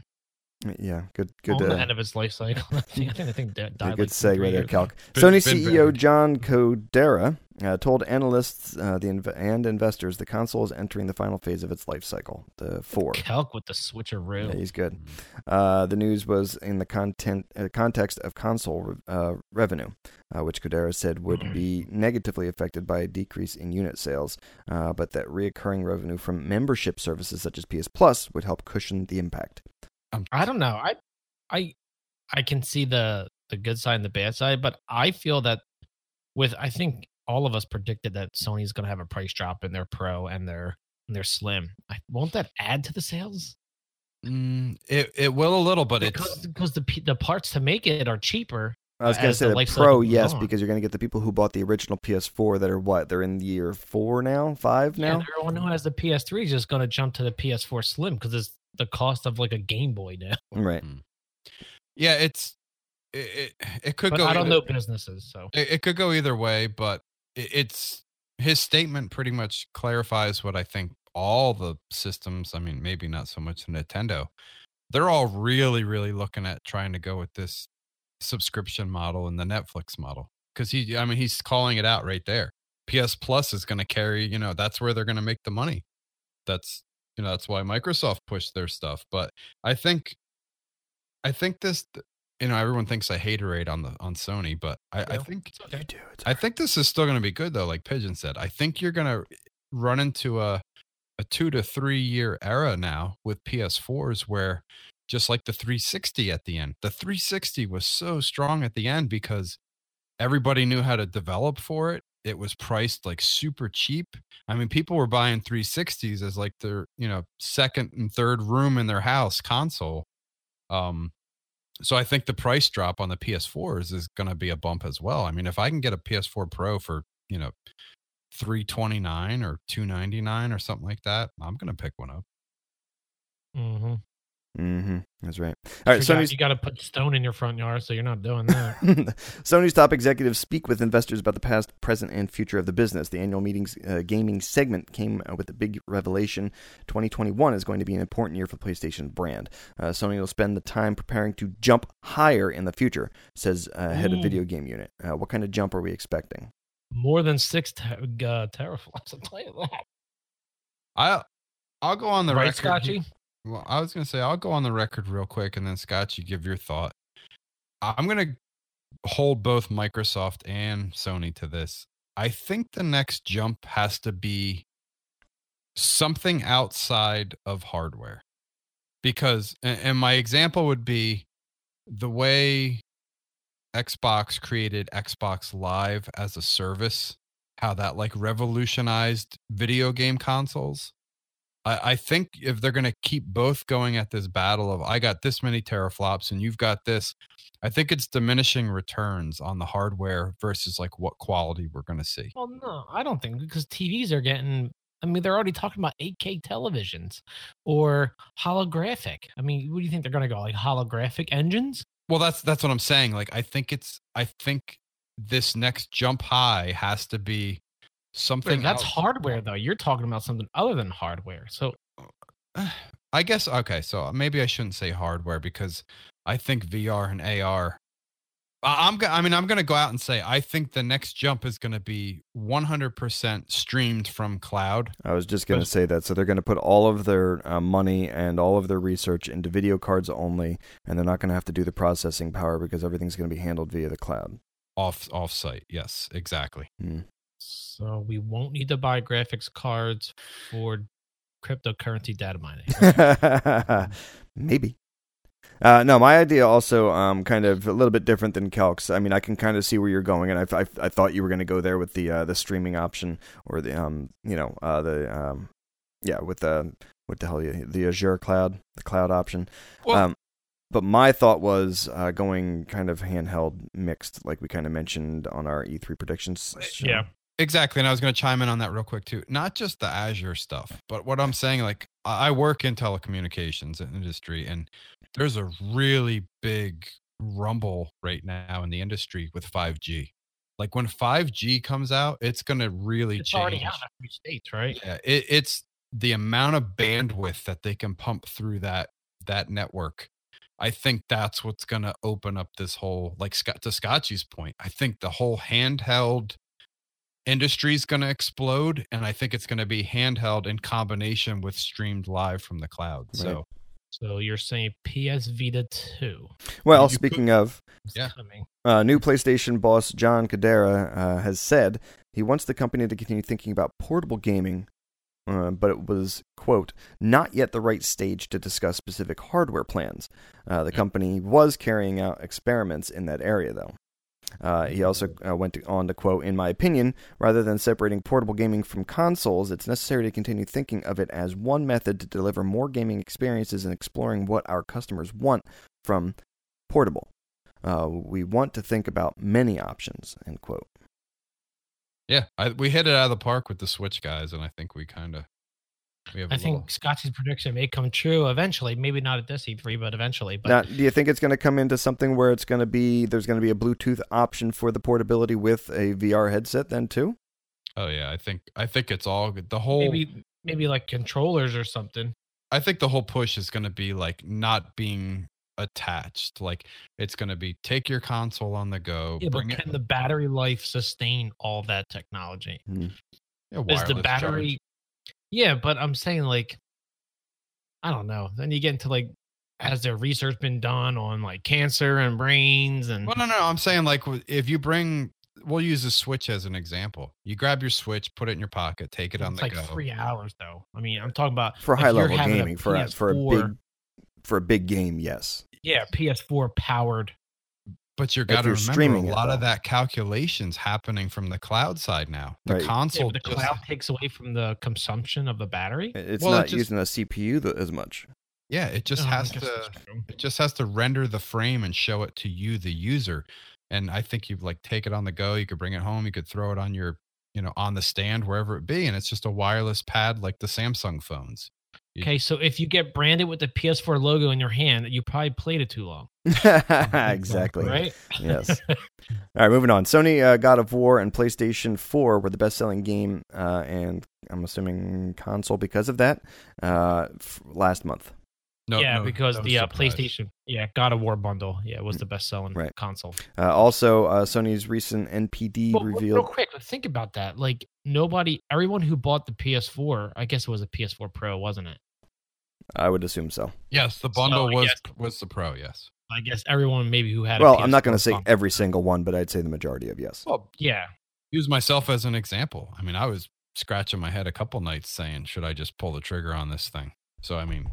S2: Yeah, good, good.
S1: on the
S2: uh,
S1: end of its life cycle. I think I think that
S2: Yeah,
S1: died
S2: good
S1: like
S2: segue there, Calc. Sony
S7: been
S2: CEO
S7: buried.
S2: John Kodera uh, told analysts uh, the inv- and investors the console is entering the final phase of its life cycle, the four.
S1: Calc with the switcheroo.
S2: Yeah, he's good. Uh, the news was in the content uh, context of console re- uh, revenue, uh, which Kodera said would be negatively affected by a decrease in unit sales, uh, but that reoccurring revenue from membership services such as PS Plus would help cushion the impact.
S1: I don't know. I I I can see the the good side and the bad side, but I feel that with I think all of us predicted that Sony's going to have a price drop in their Pro and their and their Slim. I, won't that add to the sales?
S7: Mm, it it will a little, but
S1: because
S7: it's
S1: because the the parts to make it are cheaper.
S2: I was going to say
S1: the
S2: the Pro, yes,
S1: on.
S2: because you're going to get the people who bought the original PS4 that are what? They're in year four now, five now.
S1: and everyone who has the PS3 is just going to jump to the PS4 Slim because it's the cost of like a Game Boy now.
S2: Right.
S7: yeah, it's it it, it could
S1: But
S7: go.
S1: I don't
S7: either-
S1: know businesses, so
S7: It, it could go either way, but it, it's his statement pretty much clarifies what I think all the systems. I mean, maybe not so much Nintendo. They're all really, really looking at trying to go with this subscription model and the Netflix model because he, I mean, he's calling it out right there. PS Plus is going to carry, you know, that's where they're going to make the money. That's you know that's why Microsoft pushed their stuff. But I think, I think this, you know, everyone thinks I haterade on the on Sony, but I, I think
S1: okay.
S7: I think this is still going to be good though. Like Pigeon said, I think you're going to run into a a two to three year era now with PS4s where just like the 360 at the end, the 360 was so strong at the end because everybody knew how to develop for it. It was priced like super cheap. I mean, people were buying 360s as like their, you know, second and third room in their house console. Um, so I think the price drop on the PS4s is going to be a bump as well. I mean, if I can get a PS4 Pro for, you know, 329 or 299 or something like that, I'm going to pick one up.
S1: Mm-hmm.
S2: Mm-hmm. That's right. All right.
S1: you, got,
S2: Sony's
S1: you got to put stone in your front yard, so you're not doing that.
S2: Sony's top executives speak with investors about the past, present, and future of the business. The annual meetings uh, gaming segment came uh, with a big revelation. 2021 is going to be an important year for the PlayStation brand. Uh, Sony will spend the time preparing to jump higher in the future, says uh, head of video game unit. Uh, what kind of jump are we expecting?
S1: More than six te- uh, teraflops. I'll tell you that.
S7: I I'll go on the
S1: right,
S7: record.
S1: Scotchy?
S7: Well, I was going to say I'll go on the record real quick and then Scott, you give your thought. I'm going to hold both Microsoft and Sony to this. I think the next jump has to be something outside of hardware. Because and my example would be the way Xbox created Xbox Live as a service, how that like revolutionized video game consoles. I, I think if they're going to keep both going at this battle of I got this many teraflops and you've got this, I think it's diminishing returns on the hardware versus like what quality we're going to see.
S1: Well, no, I don't think because TVs are getting. I mean, they're already talking about 8K televisions or holographic. I mean, what do you think they're going to go like holographic engines?
S7: Well, that's that's what I'm saying. Like I think it's I think this next jump high has to be something
S1: that's
S7: else.
S1: hardware, though. You're talking about something other than hardware. So
S7: I guess okay, so maybe I shouldn't say hardware because I think VR and AR. I- I'm. go- I mean, I'm going to go out and say I think the next jump is going to be 100% streamed from cloud.
S2: I was just going to say that. So they're going to put all of their uh, money and all of their research into video cards only, and they're not going to have to do the processing power because everything's going to be handled via the cloud.
S7: off off site. Yes, exactly.
S2: Hmm.
S1: So we won't need to buy graphics cards for cryptocurrency data mining.
S2: Maybe. Uh, no, my idea also um, kind of a little bit different than Calc's. I mean, I can kind of see where you're going, and I, I, I thought you were going to go there with the uh, the streaming option or the um you know uh, the um yeah with the what the hell you the Azure cloud the cloud option.
S7: Well-
S2: um, but my thought was uh, going kind of handheld mixed, like we kind of mentioned on our E3 predictions. show.
S1: yeah.
S7: Exactly, and I was going to chime in on that real quick too. Not just the Azure stuff, but what I'm saying, like I work in telecommunications industry, and there's a really big rumble right now in the industry with 5G. Like when 5G comes out, it's going to really
S1: It's
S7: change.
S1: already out in a few states, right?
S7: Yeah, it, it's the amount of bandwidth that they can pump through that that network. I think that's what's going to open up this whole like Scott to Scotchy's point. I think the whole handheld industry is going to explode and I think it's going to be handheld in combination with streamed live from the cloud.
S2: Right.
S7: So,
S1: So you're saying PS Vita 2
S2: Well,
S7: you
S2: speaking of,
S7: Yeah.
S2: uh, new PlayStation boss John Kodera uh, has said he wants the company to continue thinking about portable gaming, uh, but it was, quote, not yet the right stage to discuss specific hardware plans. Uh, the company was carrying out experiments in that area, though. Uh, he also uh, went on to quote, In my opinion, rather than separating portable gaming from consoles, it's necessary to continue thinking of it as one method to deliver more gaming experiences and exploring what our customers want from portable. Uh, we want to think about many options, end quote.
S7: yeah, I, we hit it out of the park with the Switch guys and I think we kind of
S1: I
S7: a
S1: think
S7: little-
S1: Scotty's prediction may come true eventually. Maybe not at this E3, but eventually. But
S2: Now, do you think it's going to come into something where it's going to be there's going to be a Bluetooth option for the portability with a VR headset then too?
S7: Oh yeah, I think I think it's all. The whole
S1: maybe maybe like controllers or something.
S7: I think the whole push is going to be like not being attached. Like it's going to be take your console on the go.
S1: Yeah, but
S7: bring it-
S1: can the battery life sustain all that technology? Hmm.
S7: yeah,
S1: Is the battery?
S7: charge.
S1: Yeah, but I'm saying like, I don't know. Then you get into like, has there research been done on like cancer and brains and?
S7: Well, no, no. I'm saying like if you bring, we'll use the Switch as an example. You grab your Switch, put it in your pocket, take it on the
S1: like
S7: go.
S1: three hours though. I mean, I'm talking about
S2: For high
S1: you're
S2: level
S1: having
S2: gaming, for a, for a big for a big game, yes.
S1: yeah PS4 powered.
S7: But you got to remember
S2: streaming
S7: a
S2: it,
S7: lot of that calculations happening from the cloud side now. The
S2: Right.
S7: Console,
S1: but the
S7: just-
S1: cloud takes away from the consumption of the battery.
S2: It's
S7: Well, it
S2: not
S7: just-
S2: using a CPU th- as much.
S7: yeah, it just
S1: Oh, I
S7: has to. it just has to render the frame and show it to you the user and i think you like take it on the go you could bring it home you could throw it on your you know on the stand wherever it be and it's just a wireless pad like the samsung phones You-
S1: Okay, so if you get branded with the PS4 logo in your hand, you probably played it too long,
S2: exactly.
S1: right?
S2: Yes. All right, moving on. Sony uh, God of War and PlayStation 4 were the best selling game, uh, and I'm assuming console because of that, uh, f- last month.
S7: no,
S1: yeah,
S7: no-
S1: because
S7: no
S1: the uh. PlayStation, yeah, God of War bundle, yeah, was the best selling
S2: Right.
S1: console.
S2: Uh, also, uh, Sony's recent NPD
S1: But real quick, think about that. Like nobody, everyone who bought the PS4, I guess it was a PS4 Pro, wasn't it?
S2: I would assume so.
S7: yes the bundle
S1: So,
S7: was
S1: yes.
S7: was the pro yes
S1: I guess everyone maybe who had.
S2: Well, I'm not going to say
S1: bundle.
S2: every single one, but I'd say the majority of yes.
S7: well
S1: Yeah,
S7: use myself as an example i mean i was scratching my head a couple nights saying should i just pull the trigger on this thing so i mean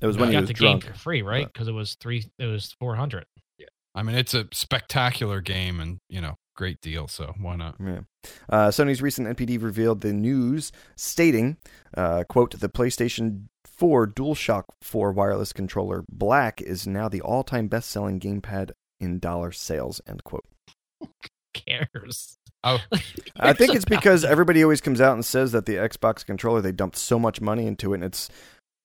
S2: It was
S1: you
S2: when he
S1: got
S2: was
S1: the
S2: drunk.
S1: game for free, right? Because it was three, it was four hundred.
S7: Yeah, i mean it's a spectacular game and you know great deal so why not
S2: Yeah. Uh, Sony's recent NPD revealed the news, stating, uh, "quote The PlayStation 4 DualShock 4 wireless controller Black is now the all-time best-selling gamepad in dollar sales." End quote.
S1: Cares.
S7: Oh.
S2: I think it's because everybody always comes out and says that the Xbox controller they dumped so much money into it, and it's.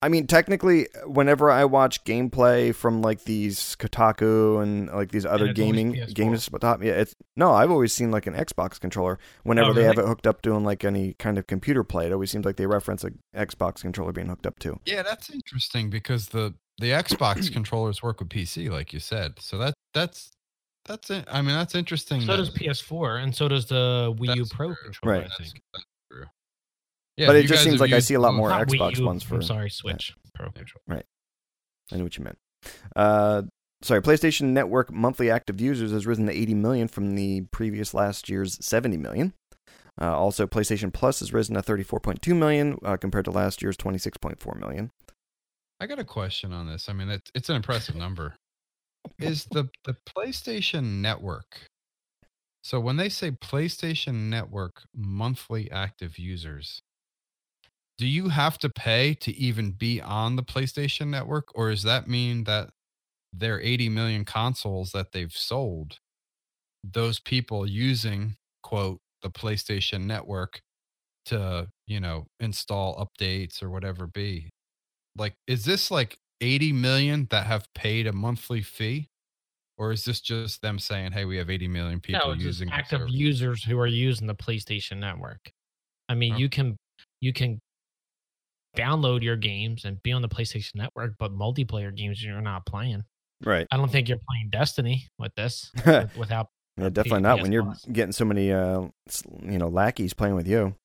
S2: I mean, technically, whenever I watch gameplay from like these Kotaku and like these other gaming games, top, yeah, it's no. I've always seen like an Xbox controller whenever
S1: Oh,
S2: they have it hooked up doing like any kind of computer play. It always seems like they reference a Xbox controller being hooked up too.
S7: Yeah, that's interesting because the the Xbox controllers work with PC, like you said. So that that's that's it. I mean, that's interesting.
S1: So
S7: that-
S1: does PS4, and so does the Wii U Pro controller.
S2: Right.
S1: I think.
S7: that's true. Yeah,
S2: But it just seems
S7: have
S2: like I see a lot more
S1: Not Wii
S2: Xbox
S1: U,
S2: ones for-
S1: I'm sorry, Switch Pro controller.
S2: I knew what you meant. Uh, sorry, PlayStation Network monthly active users has risen to 80 million from the previous last year's 70 million. Uh, also, PlayStation Plus has risen to 34.2 million uh, compared to last year's 26.4 million.
S7: I got a question on this. I mean, it's it's an impressive number. Is the the PlayStation Network? So when they say PlayStation Network monthly active users, do you have to pay to even be on the PlayStation Network, or does that mean that their 80 million consoles that they've sold, those people using quote the PlayStation Network to you know install updates or whatever be like is this like 80 million that have paid a monthly fee or is this just them saying, "Hey, we have 80 million people
S1: no, it's
S7: using
S1: active users who are using the PlayStation Network. I mean,
S7: Oh.
S1: you can you can download your games and be on the PlayStation Network, but multiplayer games you're not playing.
S2: Right.
S1: I don't think you're playing Destiny with this with- without.
S2: Yeah, definitely not when you're
S1: Plus.
S2: getting so many, uh, you know, lackeys playing with you.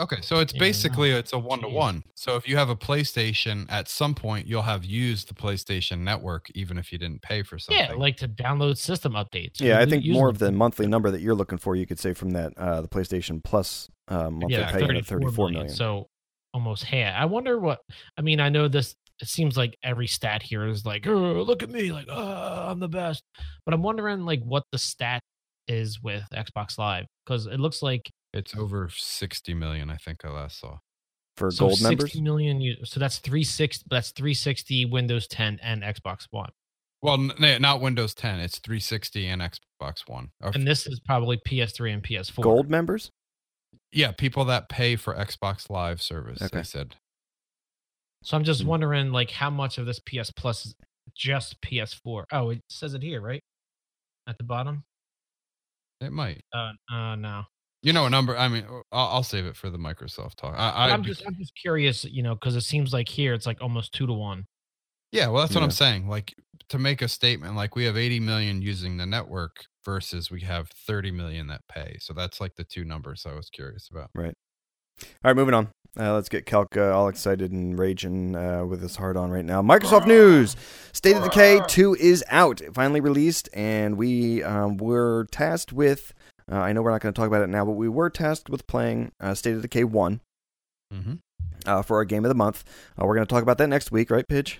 S7: Okay, so it's
S1: Yeah,
S7: basically
S1: no.
S7: it's a one to one. So if you have a PlayStation, at some point you'll have used the PlayStation Network, even if you didn't pay for something.
S1: Yeah, like to download system updates.
S2: Yeah, I
S1: You're
S2: think more
S1: the-
S2: of the monthly number that you're looking for, you could say from that uh, the PlayStation Plus uh, monthly
S1: yeah,
S2: payment of 34 million.
S1: So almost half. I wonder what. I mean, I know this. It seems like every stat here is like, oh, look at me, like, oh, I'm the best. But I'm wondering, like, what the stat is with Xbox Live because it looks like
S7: it's over 60 million, I think I last saw.
S2: for
S1: so
S2: gold
S1: 60
S2: members.
S1: million So that's 360. That's 360 Windows 10 and Xbox One.
S7: Well, n- n- not Windows 10. It's 360 and Xbox One. Or
S1: And this is probably PS3 and PS4.
S2: Gold members?
S7: Yeah, people that pay for Xbox Live service.
S2: Okay.
S7: They said.
S1: So I'm just
S2: Hmm.
S1: wondering, like, how much of this PS Plus is just PS4? Oh, it says it here, right? At the bottom.
S7: It might.
S1: Uh, uh no.
S7: You know a number. I mean, I'll, I'll save it for the Microsoft talk. I, I
S1: I'm just, I'm just curious, you know, because it seems like here it's like almost two to one.
S7: Yeah, well, that's what I'm saying. Like to make a statement, like we have 80 million using the network versus we have 30 million that pay. So that's like the two numbers I was curious about. Right.
S2: All right, moving on. Uh, let's get Calc uh, all excited and raging uh, with his heart on right now. Microsoft News: State of Decay 2 is out, finally released, and we um, were tasked with. Uh, I know we're not going to talk about it now, but we were tasked with playing uh, State of Decay 1
S7: Mm-hmm.
S2: uh, for our game of the month. Uh, we're going to talk about that next week, right, Pidge?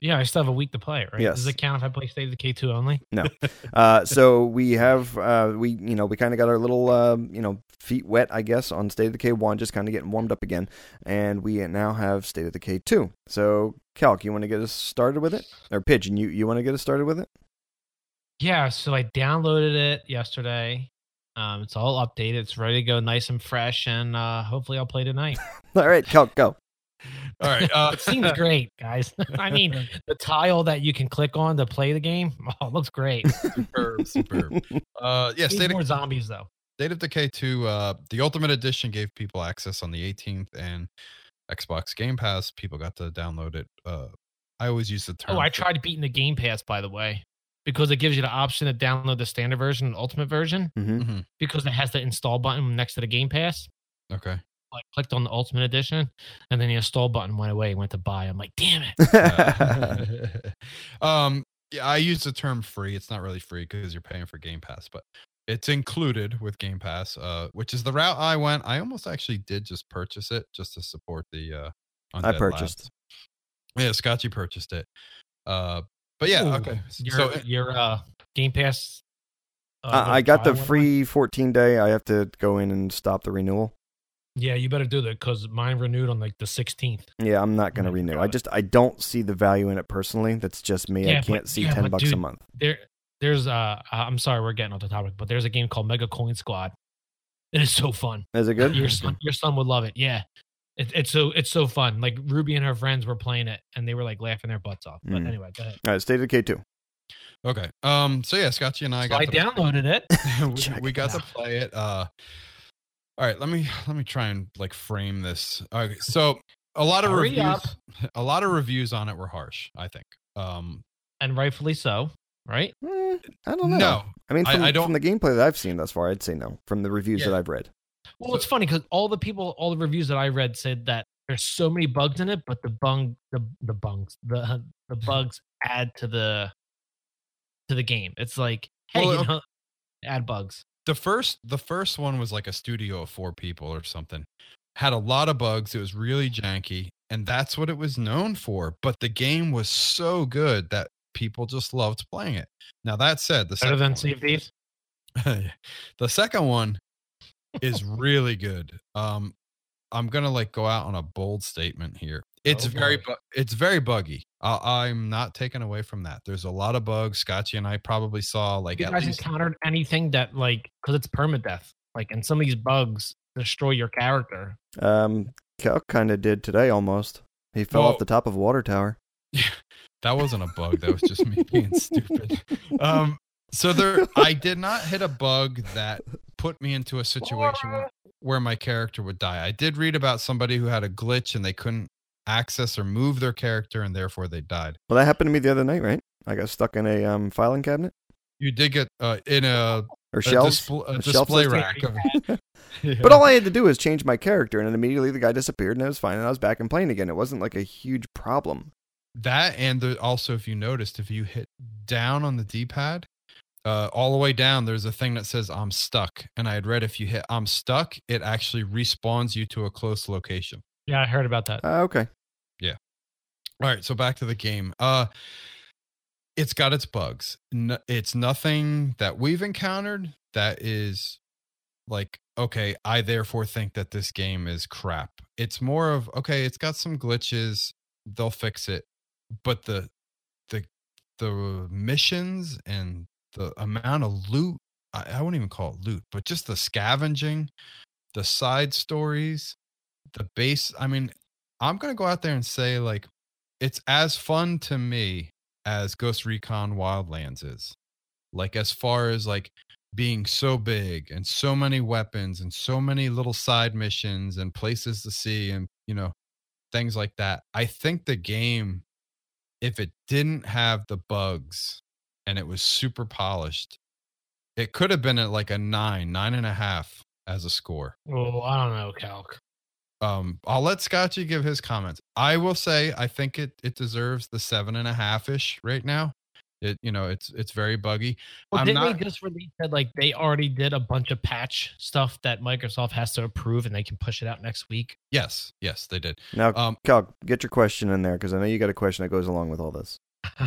S1: Yeah, I still have a week to play it, right?
S2: Yes.
S1: Does it count if I play State of Decay two only? No.
S2: uh, so we have uh, we you know we kind of got our little uh, you know feet wet I guess on State of Decay one, just kind of getting warmed up again, and we now have State of Decay two. So Calc, you want to get us started with it, or Pigeon, you you want to get us started with it?
S1: Yeah, so I downloaded it yesterday. Um, it's all updated. It's ready to go, nice and fresh, and uh, hopefully I'll play tonight.
S2: All right, Calc, go.
S7: All right. Uh,
S1: It seems great, guys. I mean, the tile that you can click on to play the game, oh, it looks great.
S7: superb, superb. Uh, yeah,
S1: Need
S7: State
S1: more
S7: of,
S1: zombies though.
S7: State of Decay 2, uh, the Ultimate Edition gave people access on the 18th, and Xbox Game Pass, people got to download it. Uh, I always use the term.
S1: Oh, I
S7: for-
S1: tried beating the Game Pass by the way, because it gives you the option to download the standard version and ultimate version
S2: hmm
S7: Mhm.
S1: because it has the install button next to the Game Pass.
S7: Okay.
S1: I clicked on the ultimate edition, and then the install button went away. Went to buy. I'm like, damn it.
S7: um, yeah, I use the term free. It's not really free because you're paying for Game Pass, but it's included with Game Pass, uh, which is the route I went. I almost actually did just purchase it just to support the. Uh,
S2: I purchased.
S7: Labs. Yeah, Scotchy purchased it. Uh, but yeah,
S1: Ooh,
S7: okay.
S1: Your,
S7: So
S1: your uh, Game Pass. uh,
S2: I I got the
S1: trial went away?
S2: free 14 day. I have to go in and stop the renewal.
S1: Yeah, you better do that because mine renewed on like the 16th.
S2: Yeah, I'm not going to renew. I just I don't see the value in it personally. That's just me. I can't
S1: but-
S2: see
S1: yeah,
S2: 10
S1: but
S2: bucks a month.
S1: There, there's uh, I'm sorry, we're getting off the topic, but there's a game called Mega Coin Squad. It is so fun.
S2: Is it good?
S1: Your son, your son would love it. Yeah, it, it's so it's so fun. Like Ruby and her friends were playing it, and they were like laughing their butts off. But
S2: Mm.
S1: anyway, go ahead.
S2: All right, State of Decay two.
S7: okay. Um. So yeah, Scotchy and I
S1: So
S7: got.
S1: I
S7: to-
S1: downloaded it.
S2: Check
S7: we, we
S2: it
S7: got to play it. Uh, all right, let me let me try and like frame this. Okay, so a lot of
S1: Hurry
S7: reviews,
S1: up.
S7: a lot of reviews on it were harsh. I think. Um,
S1: and rightfully so, right?
S2: Eh, I don't know.
S7: no,
S2: I mean, from,
S7: I don't-
S2: from the gameplay that I've seen thus far, I'd say no. From the reviews
S7: Yeah.
S2: that I've read.
S1: Well, it's funny because all the people, all the reviews that I read said that there's so many bugs in it, but the bung, the the bugs, the the bugs add to the to the game. It's like, hey,
S7: Well,
S1: you know, add bugs.
S7: The first the first one was like a studio of four people or something. Had a lot of bugs. It was really janky, and that's what it was known for. But the game was so good that people just loved playing it. Now that said, the
S1: Better
S7: second
S1: than
S7: one-
S1: Sea of Thieves.
S7: the second one is really good. Um, I'm gonna like go out on a bold statement here. It's
S1: Oh,
S7: very, bu- it's very buggy. I, I'm not taken away from that. There's a lot of bugs. Scotchy and I probably saw like
S1: you
S7: at
S1: guys
S7: least
S1: encountered anything that like because it's permadeath, like, and some of these bugs destroy your character.
S2: Um, Cal kind of did today almost. He fell
S7: Well-
S2: off the top of a water tower.
S7: that That wasn't a bug. That was just me being stupid. Um, so there, I did not hit a bug that put me into a situation where, where my character would die. I did read about somebody who had a glitch and they couldn't access or move their character, and therefore they died.
S2: Well, that happened to me the other night, right? I got stuck in a um, filing cabinet
S7: You did get uh, in a,
S2: or
S7: a,
S2: shelves.
S7: displ- a
S2: a shelf
S7: display rack. Of,
S2: But all I had to do was change my character, and then immediately the guy disappeared, and I was fine, and I was back and playing again. It wasn't like a huge problem.
S7: that and the, also if you noticed if you hit down on the d-pad uh, all the way down there's a thing that says i'm stuck and i had read if you hit i'm stuck it actually respawns you to a close location
S1: Yeah, I heard about that.
S2: Uh, okay.
S7: All right so back to the game uh it's got its bugs. N- it's nothing that we've encountered that is like okay i therefore think that this game is crap. It's more of okay it's got some glitches they'll fix it but the the the missions and the amount of loot I, I won't even call it loot but just the scavenging the side stories the base i mean i'm gonna go out there and say like it's as fun to me as ghost recon wildlands is like as far as like being so big and so many weapons and so many little side missions and places to see and you know things like that i think the game if it didn't have the bugs and it was super polished it could have been at like a nine nine and a half as a score
S1: Oh, I don't know, Calc.
S7: Um i'll let scotchy give his comments i will say i think it it deserves the seven and a half ish right now it you know it's it's very buggy
S1: Well,
S7: I'm
S1: didn't
S7: not-
S1: they just release that like they already did a bunch of patch stuff that Microsoft has to approve and they can push it out next week?
S7: yes yes they did
S2: Now,
S7: um
S2: Cal, get your question in there because I know you got a question that goes along with all this.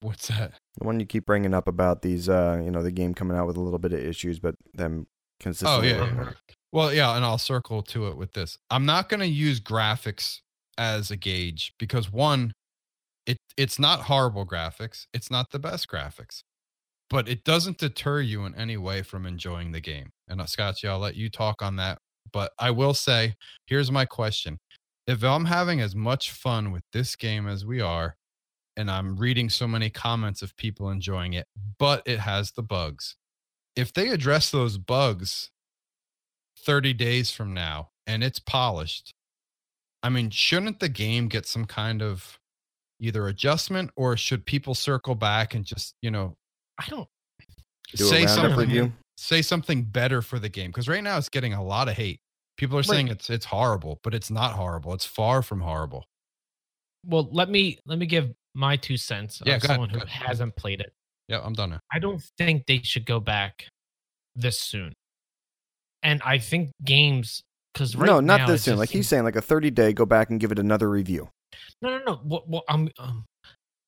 S7: what's that
S2: The one you keep bringing up about these, uh, you know, the game coming out with a little bit of issues, but them consistently.
S7: Oh, yeah, yeah. Well, yeah, and I'll circle to it with this. I'm not going to use graphics as a gauge because one, it it's not horrible graphics. It's not the best graphics, but it doesn't deter you in any way from enjoying the game. And uh, Scotty, I'll let you talk on that. But I will say, here's my question: If I'm having as much fun with this game as we are, and I'm reading so many comments of people enjoying it, but it has the bugs. If they address those bugs 30 days from now and it's polished, I mean, shouldn't the game get some kind of either adjustment or should people circle back and just, you know,
S1: I don't.
S2: Do
S7: say something
S2: review.
S7: say something better for the game because right now it's getting a lot of hate. People are saying it's it's horrible, but it's not horrible. It's far from horrible.
S1: Well, let me let me give my two cents
S7: Yeah,
S1: as
S7: go ahead,
S1: someone who hasn't played it.
S7: Yeah, I'm done now.
S1: I don't think they should go back this soon. And I think games because right
S2: no, not this soon. Like he's saying, like a 30 day, go back and give it another review.
S1: No, no, no. What? What? Um, um,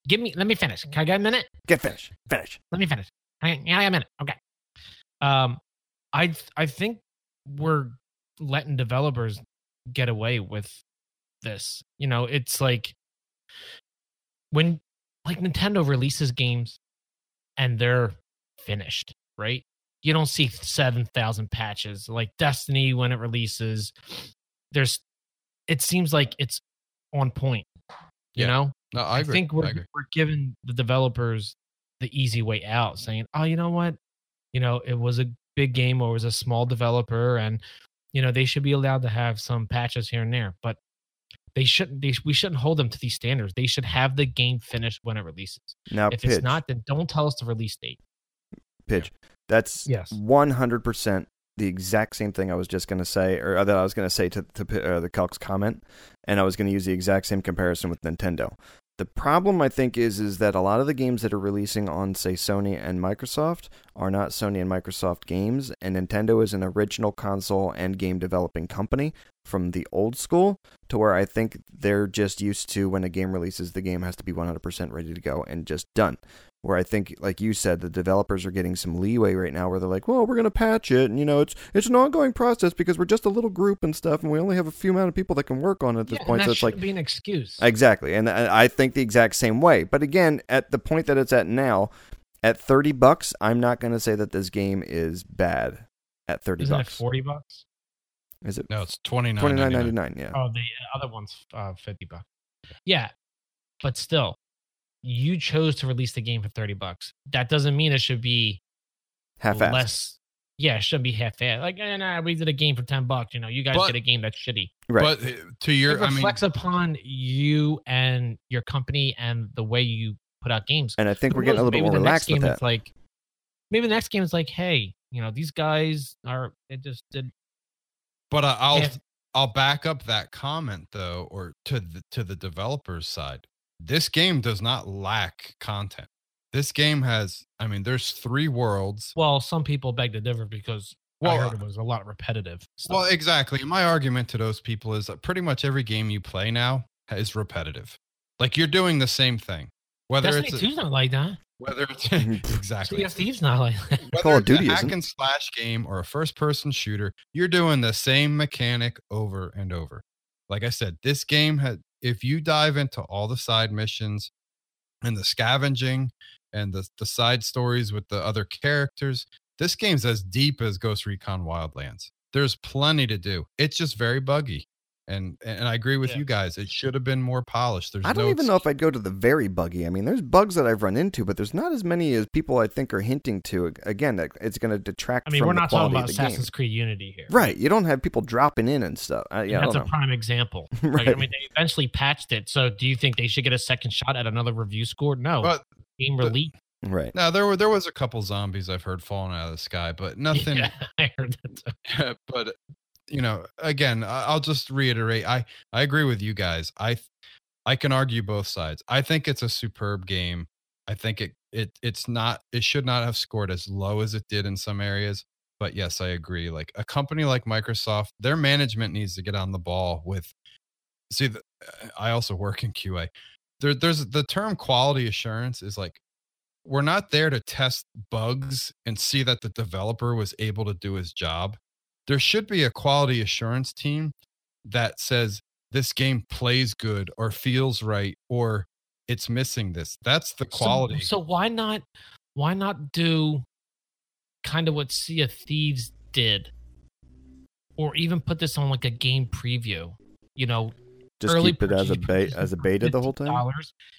S1: give me. Let me finish. Can I get a minute?
S2: Get finished. Finish.
S1: Let me finish. I, yeah, I got a minute. Okay. Um, I I think we're letting developers get away with this. You know, it's like when like Nintendo releases games and they're finished, right? You don't see 7,000 patches like Destiny when it releases. There's it seems like it's on point. You
S7: Yeah.
S1: know?
S7: No, I, agree.
S1: think we're
S7: I agree.
S1: we're giving the developers the easy way out, saying, "Oh, you know what? You know, it was a big game or it was a small developer, and you know they should be allowed to have some patches here and there, but they shouldn't. They, we shouldn't hold them to these standards. They should have the game finished when it releases.
S2: Now,
S1: if
S2: pitch.
S1: it's not, then don't tell us the release date.
S2: pitch. That's
S1: Yes.
S2: 100% the exact same thing I was just going to say, or that I was going to say to, to uh, the Calc's comment, and I was going to use the exact same comparison with Nintendo. The problem I think is is that a lot of the games that are releasing on say Sony and Microsoft are not Sony and Microsoft games, and Nintendo is an original console and game developing company from the old school to where I think they're just used to when a game releases, the game has to be 100% ready to go and just done where I think, like you said, the developers are getting some leeway right now, where they're like, "Well, we're going to patch it, and you know, it's it's an ongoing process because we're just a little group and stuff, and we only have a few amount of people that can work on it at this
S1: Yeah,
S2: point."
S1: and
S2: So it's like
S1: shouldn't be an excuse.
S2: exactly, and I I think the exact same way. But again, at the point that it's at now, at thirty bucks, I'm not going to say that this game is bad. At 30
S1: Isn't
S2: bucks,
S1: it forty bucks?
S2: is it
S7: No, it's twenty nine.
S2: twenty nine ninety nine? Yeah,
S1: Oh, the other one's uh, fifty bucks. Yeah, but still, you chose to release the game for 30 bucks. That doesn't mean it should be
S2: Half-assed.
S1: less. Yeah, it should be half assed. Like, eh, nah, we did a game for 10 bucks. You know, you guys
S7: But-
S1: get a game that's shitty.
S2: Right.
S7: But uh, to your,
S1: it
S7: I mean,
S1: reflects upon you and your company and the way you put out games.
S2: and I think we're getting a little bit
S1: maybe
S2: more
S1: the next
S2: relaxed with
S1: game
S2: that.
S1: Like maybe the next game is like, hey, you know, these guys are it just did
S7: but I- I'll
S1: half-
S7: I'll back up that comment though, or to the to the developers side. This game does not lack content. This game has, I mean, there's three worlds.
S1: well, some people beg to differ because I
S7: Well,
S1: heard uh it was a lot repetitive. Stuff.
S7: Well, exactly. My argument to those people is that pretty much every game you play now is repetitive. Like you're doing the same thing. Whether
S1: Destiny
S7: it's
S1: 2's not like that.
S7: whether it's exactly
S1: Sea of not like that.
S7: whether
S2: Call of
S7: it's a
S2: Duty
S7: hack
S2: isn't.
S7: and slash game or a first person shooter, you're doing the same mechanic over and over. Like I said, this game had if you dive into all the side missions and the scavenging and the, the side stories with the other characters, this game's as deep as Ghost Recon Wildlands. There's plenty to do. It's just very buggy. And and I agree with
S1: Yeah.
S7: you guys. It should have been more polished. There's
S2: I don't
S7: no
S2: even know if I'd go to the very buggy. I mean, there's bugs that I've run into, but there's not as many as people I think are hinting to. Again, that it's going to detract.
S1: I mean,
S2: from
S1: we're
S2: the
S1: not talking
S2: quality
S1: about
S2: of the game.
S1: Assassin's Creed Unity here.
S2: Right. You don't have people dropping in and stuff. I,
S1: And
S2: yeah, I
S1: that's
S2: don't
S1: a prime example.
S2: right.
S1: Like, I mean, they eventually patched it. So, do you think they should get a second shot at another review score? No.
S7: But
S1: Game
S7: but-
S1: release.
S2: right.
S7: now there were there was a couple zombies I've heard falling out of the sky, but nothing
S1: Yeah, I heard that. Too.
S7: but you know again i'll just reiterate i i agree with you guys. I i can argue both sides. I think it's a superb game. I think it it it's not it should not have scored as low as it did in some areas but yes i agree. Like a company like microsoft their management needs to get on the ball with see the, uh, i also work in qa there, there's the term quality assurance is like we're not there to test bugs and see that the developer was able to do his job there should be a quality assurance team that says this game plays good or feels right or it's missing this. That's the quality.
S1: So, why not? Why not do kind of what Sea of Thieves did, or even put this on like a game preview? You know,
S2: Just
S1: early
S2: keep it as a
S1: purchase
S2: beta, as a beta the whole time.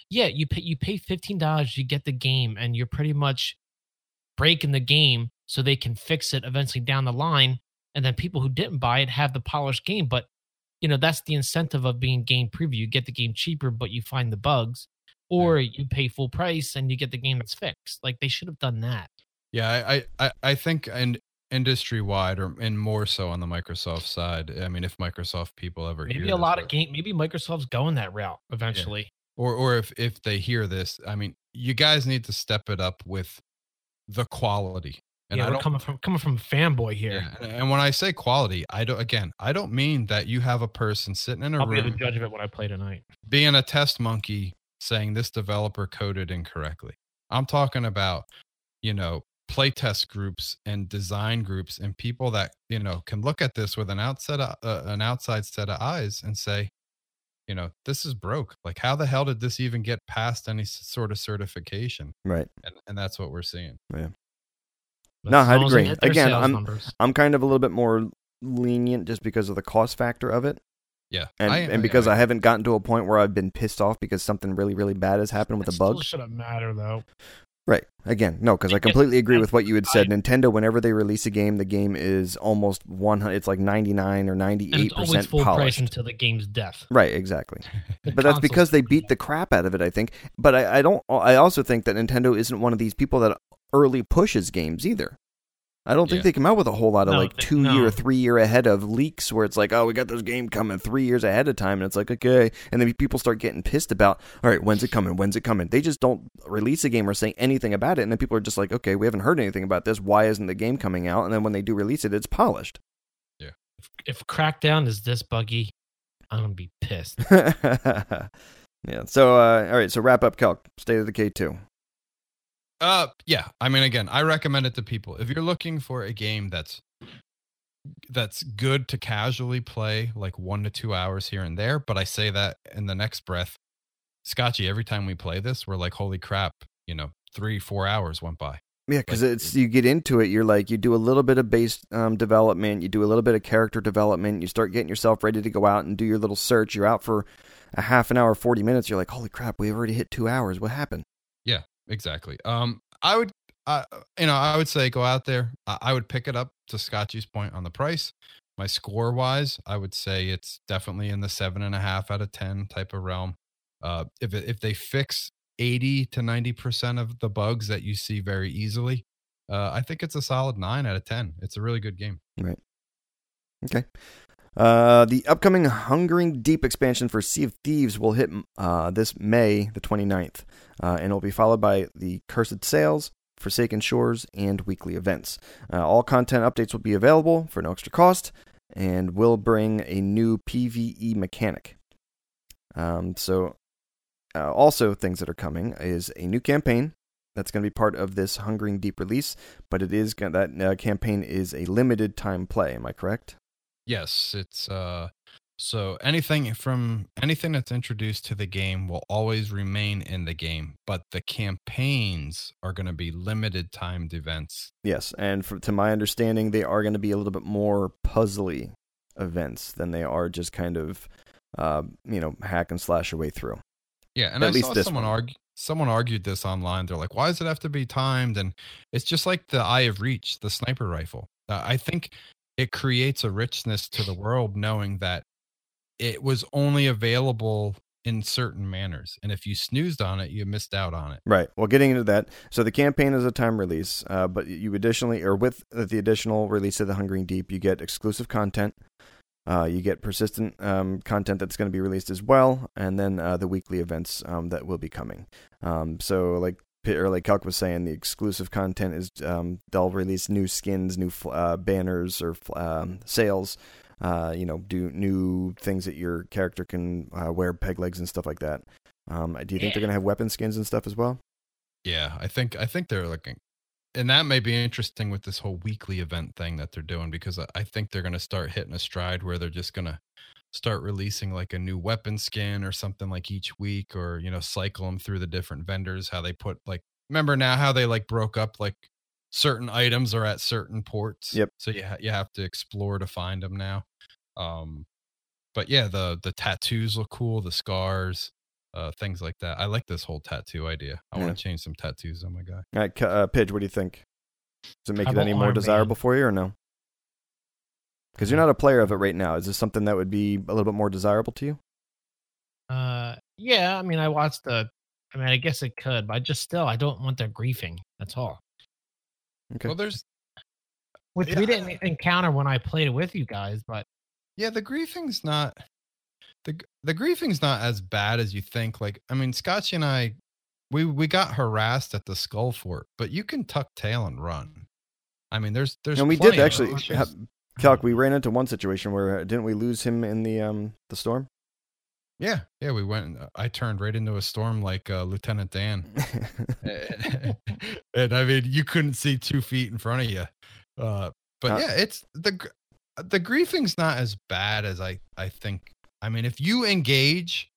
S1: Yeah, you pay you pay fifteen dollars, you get the game, and you're pretty much breaking the game so they can fix it eventually down the line. And then people who didn't buy it have the polished game. But you know, that's the incentive of being game preview. You get the game cheaper, but you find the bugs. Or you pay full price and you get the game that's fixed. Like they should have done that.
S7: yeah, I, I- I, think and industry wide or and more so on the Microsoft side. I mean, if Microsoft people ever
S1: Maybe
S7: hear
S1: a lot
S7: this,
S1: of game maybe Microsoft's going that route eventually.
S7: or or if if they hear this, I mean, you guys need to step it up with the quality. And
S1: yeah,
S7: I
S1: we're
S7: don't
S1: coming from coming from fanboy here.
S7: Yeah, and- and when I say quality, I don't again, I don't mean that you have a person sitting in a
S1: I'll be the judge of it when I play tonight.
S7: being a test monkey saying this developer coded incorrectly. I'm talking about, you know, playtest groups and design groups and people that, you know, can look at this with an outside uh, an outside set of eyes and say, you know, this is broke. Like how the hell did this even get past any sort of certification?
S2: Right.
S7: And and that's what we're seeing.
S1: But
S2: No, I'd
S1: long as they
S2: agree. Again, I'm-
S1: numbers.
S2: I'm kind of a little bit more lenient just because of the cost factor of it.
S7: Yeah.
S2: And,
S7: I-
S2: and
S7: I-
S2: because
S7: I-
S2: I, haven't gotten to a point where I've been pissed off because something really, really bad has happened with
S1: a
S2: bug.
S1: shouldn't matter though.
S2: Right. Again, no, because I completely agree with what you had said.
S1: I-
S2: Nintendo, whenever they release a game, the game is almost 100, it's like 99 or
S1: And it's
S2: 98%
S1: always full price
S2: polished.
S1: until the game's death.
S2: Right, exactly. But that's because they beat the crap out of it, I think. But I, I don't. I also think that Nintendo isn't one of these people that early pushes games either. I don't think
S7: Yeah.
S2: they come out with a whole lot of
S1: No,
S2: like
S1: they-
S2: two
S1: no.
S2: year, three year ahead of leaks where it's like, oh, we got this game coming three years ahead of time, and it's like, okay, and then people start getting pissed about, all right, when's it coming? When's it coming? They just don't release a game or say anything about it, and then people are just like, okay, we haven't heard anything about this. Why isn't the game coming out? And then when they do release it, it's polished. Yeah.
S1: If if Crackdown is this buggy, I'm gonna be pissed.
S2: yeah. So, uh, all right. So wrap up, Calc. State of Decay two.
S7: Uh, yeah. I mean, again, I recommend it to people. If you're looking for a game that's that's good to casually play, like one to two hours here and there, but I say that in the next breath, Scotchy. Every time we play this, we're like, holy crap! You know, three, four hours went by.
S2: Yeah, because
S7: Like-
S2: it's you get into it. You're like you do a little bit of base um, development, you do a little bit of character development, you start getting yourself ready to go out and do your little search. You're out for a half an hour, forty minutes. You're like, holy crap, we've already hit two hours. What happened?
S7: Exactly. Um, I would, uh, you know, I would say go out there. I, I would pick it up to Scotchy's point on the price. My score wise, I would say it's definitely in the seven and a half out of ten type of realm. Uh, if if they fix eighty to ninety percent of the bugs that you see very easily, uh, I think it's a solid nine out of ten. It's a really good game. Right.
S2: Okay. Uh, the upcoming Hungering Deep expansion for Sea of Thieves will hit uh, this May the 29th, uh, and will be followed by the Cursed Sails, Forsaken Shores, and weekly events. Uh, all content updates will be available for no extra cost and will bring a new PvE mechanic. Um, so, uh, also things that are coming is a new campaign that's going to be part of this Hungering Deep release, but it is that uh, campaign is a limited time play. Am I correct?
S7: Yes, it's uh so anything from anything that's introduced to the game will always remain in the game, but the campaigns are going to be limited timed events.
S2: Yes, and for, to my understanding, they are going to be a little bit more puzzly events than they are just kind of, uh, you know, hack and slash your way through.
S7: Yeah, and
S2: At
S7: I
S2: least
S7: saw someone
S2: one.
S7: argue someone argued this online. They're like, "Why does it have to be timed?" And it's just like the Eye of Reach, the sniper rifle. Uh, I think it creates a richness to the world knowing that it was only available in certain manners, and if you snoozed on it, you missed out on it.
S2: Right. Well, getting into that, so the campaign is a time release, uh, but you additionally, or with the additional release of the Hungering Deep, you get exclusive content. Uh, you get persistent um, content that's going to be released as well, and then uh, the weekly events um, that will be coming. Um, so, like or like Calc was saying, the exclusive content is um, they'll release new skins, new uh, banners or fl- um, sails. Uh, you know, do new things that your character can uh, wear, peg legs and stuff like that. Um, do you think they're gonna have weapon skins and stuff as well?
S7: Yeah, I think I think they're looking, and that may be interesting with this whole weekly event thing that they're doing because I- I think they're going to start hitting a stride where they're just going to start releasing like a new weapon skin or something like each week, or you know, cycle them through the different vendors. How they put like, remember now how they like broke up like certain items are at certain ports.
S2: Yep.
S7: So you ha- you have to explore to find them now. Um, but yeah, the the tattoos look cool, the scars uh, things like that. I like this whole tattoo idea. I
S2: Yeah.
S7: want to change some tattoos on my guy.
S2: All right, uh, Pidge, what do you think? Does it make
S1: How
S2: it any more
S1: Iron
S2: desirable
S1: Man?
S2: for you or no? Because you're not a player of it right now. Is this something that would be a little bit more desirable to you?
S1: Uh, yeah. I mean, I watched the. I mean, I guess it could, but I just still, I don't want their griefing. That's all.
S2: Okay.
S7: Well, there's
S1: Which
S7: Yeah.
S1: we didn't encounter when I played it with you guys, but
S7: yeah, the griefing's not the the griefing's not as bad as you think. Like, I mean, Scotchy and I, we we got harassed at the Skull Fort, but you can tuck tail and run. I mean, there's there's
S2: and we did actually,
S7: options.
S2: Calc. We ran into one situation where uh, didn't we lose him in the um the storm?
S7: yeah, yeah, we went. I turned right into a storm like uh, Lieutenant Dan. and I mean, you couldn't see two feet in front of you. Uh, but
S2: Uh,
S7: yeah, it's the the griefing's not as bad as I I think. I mean, if you engage,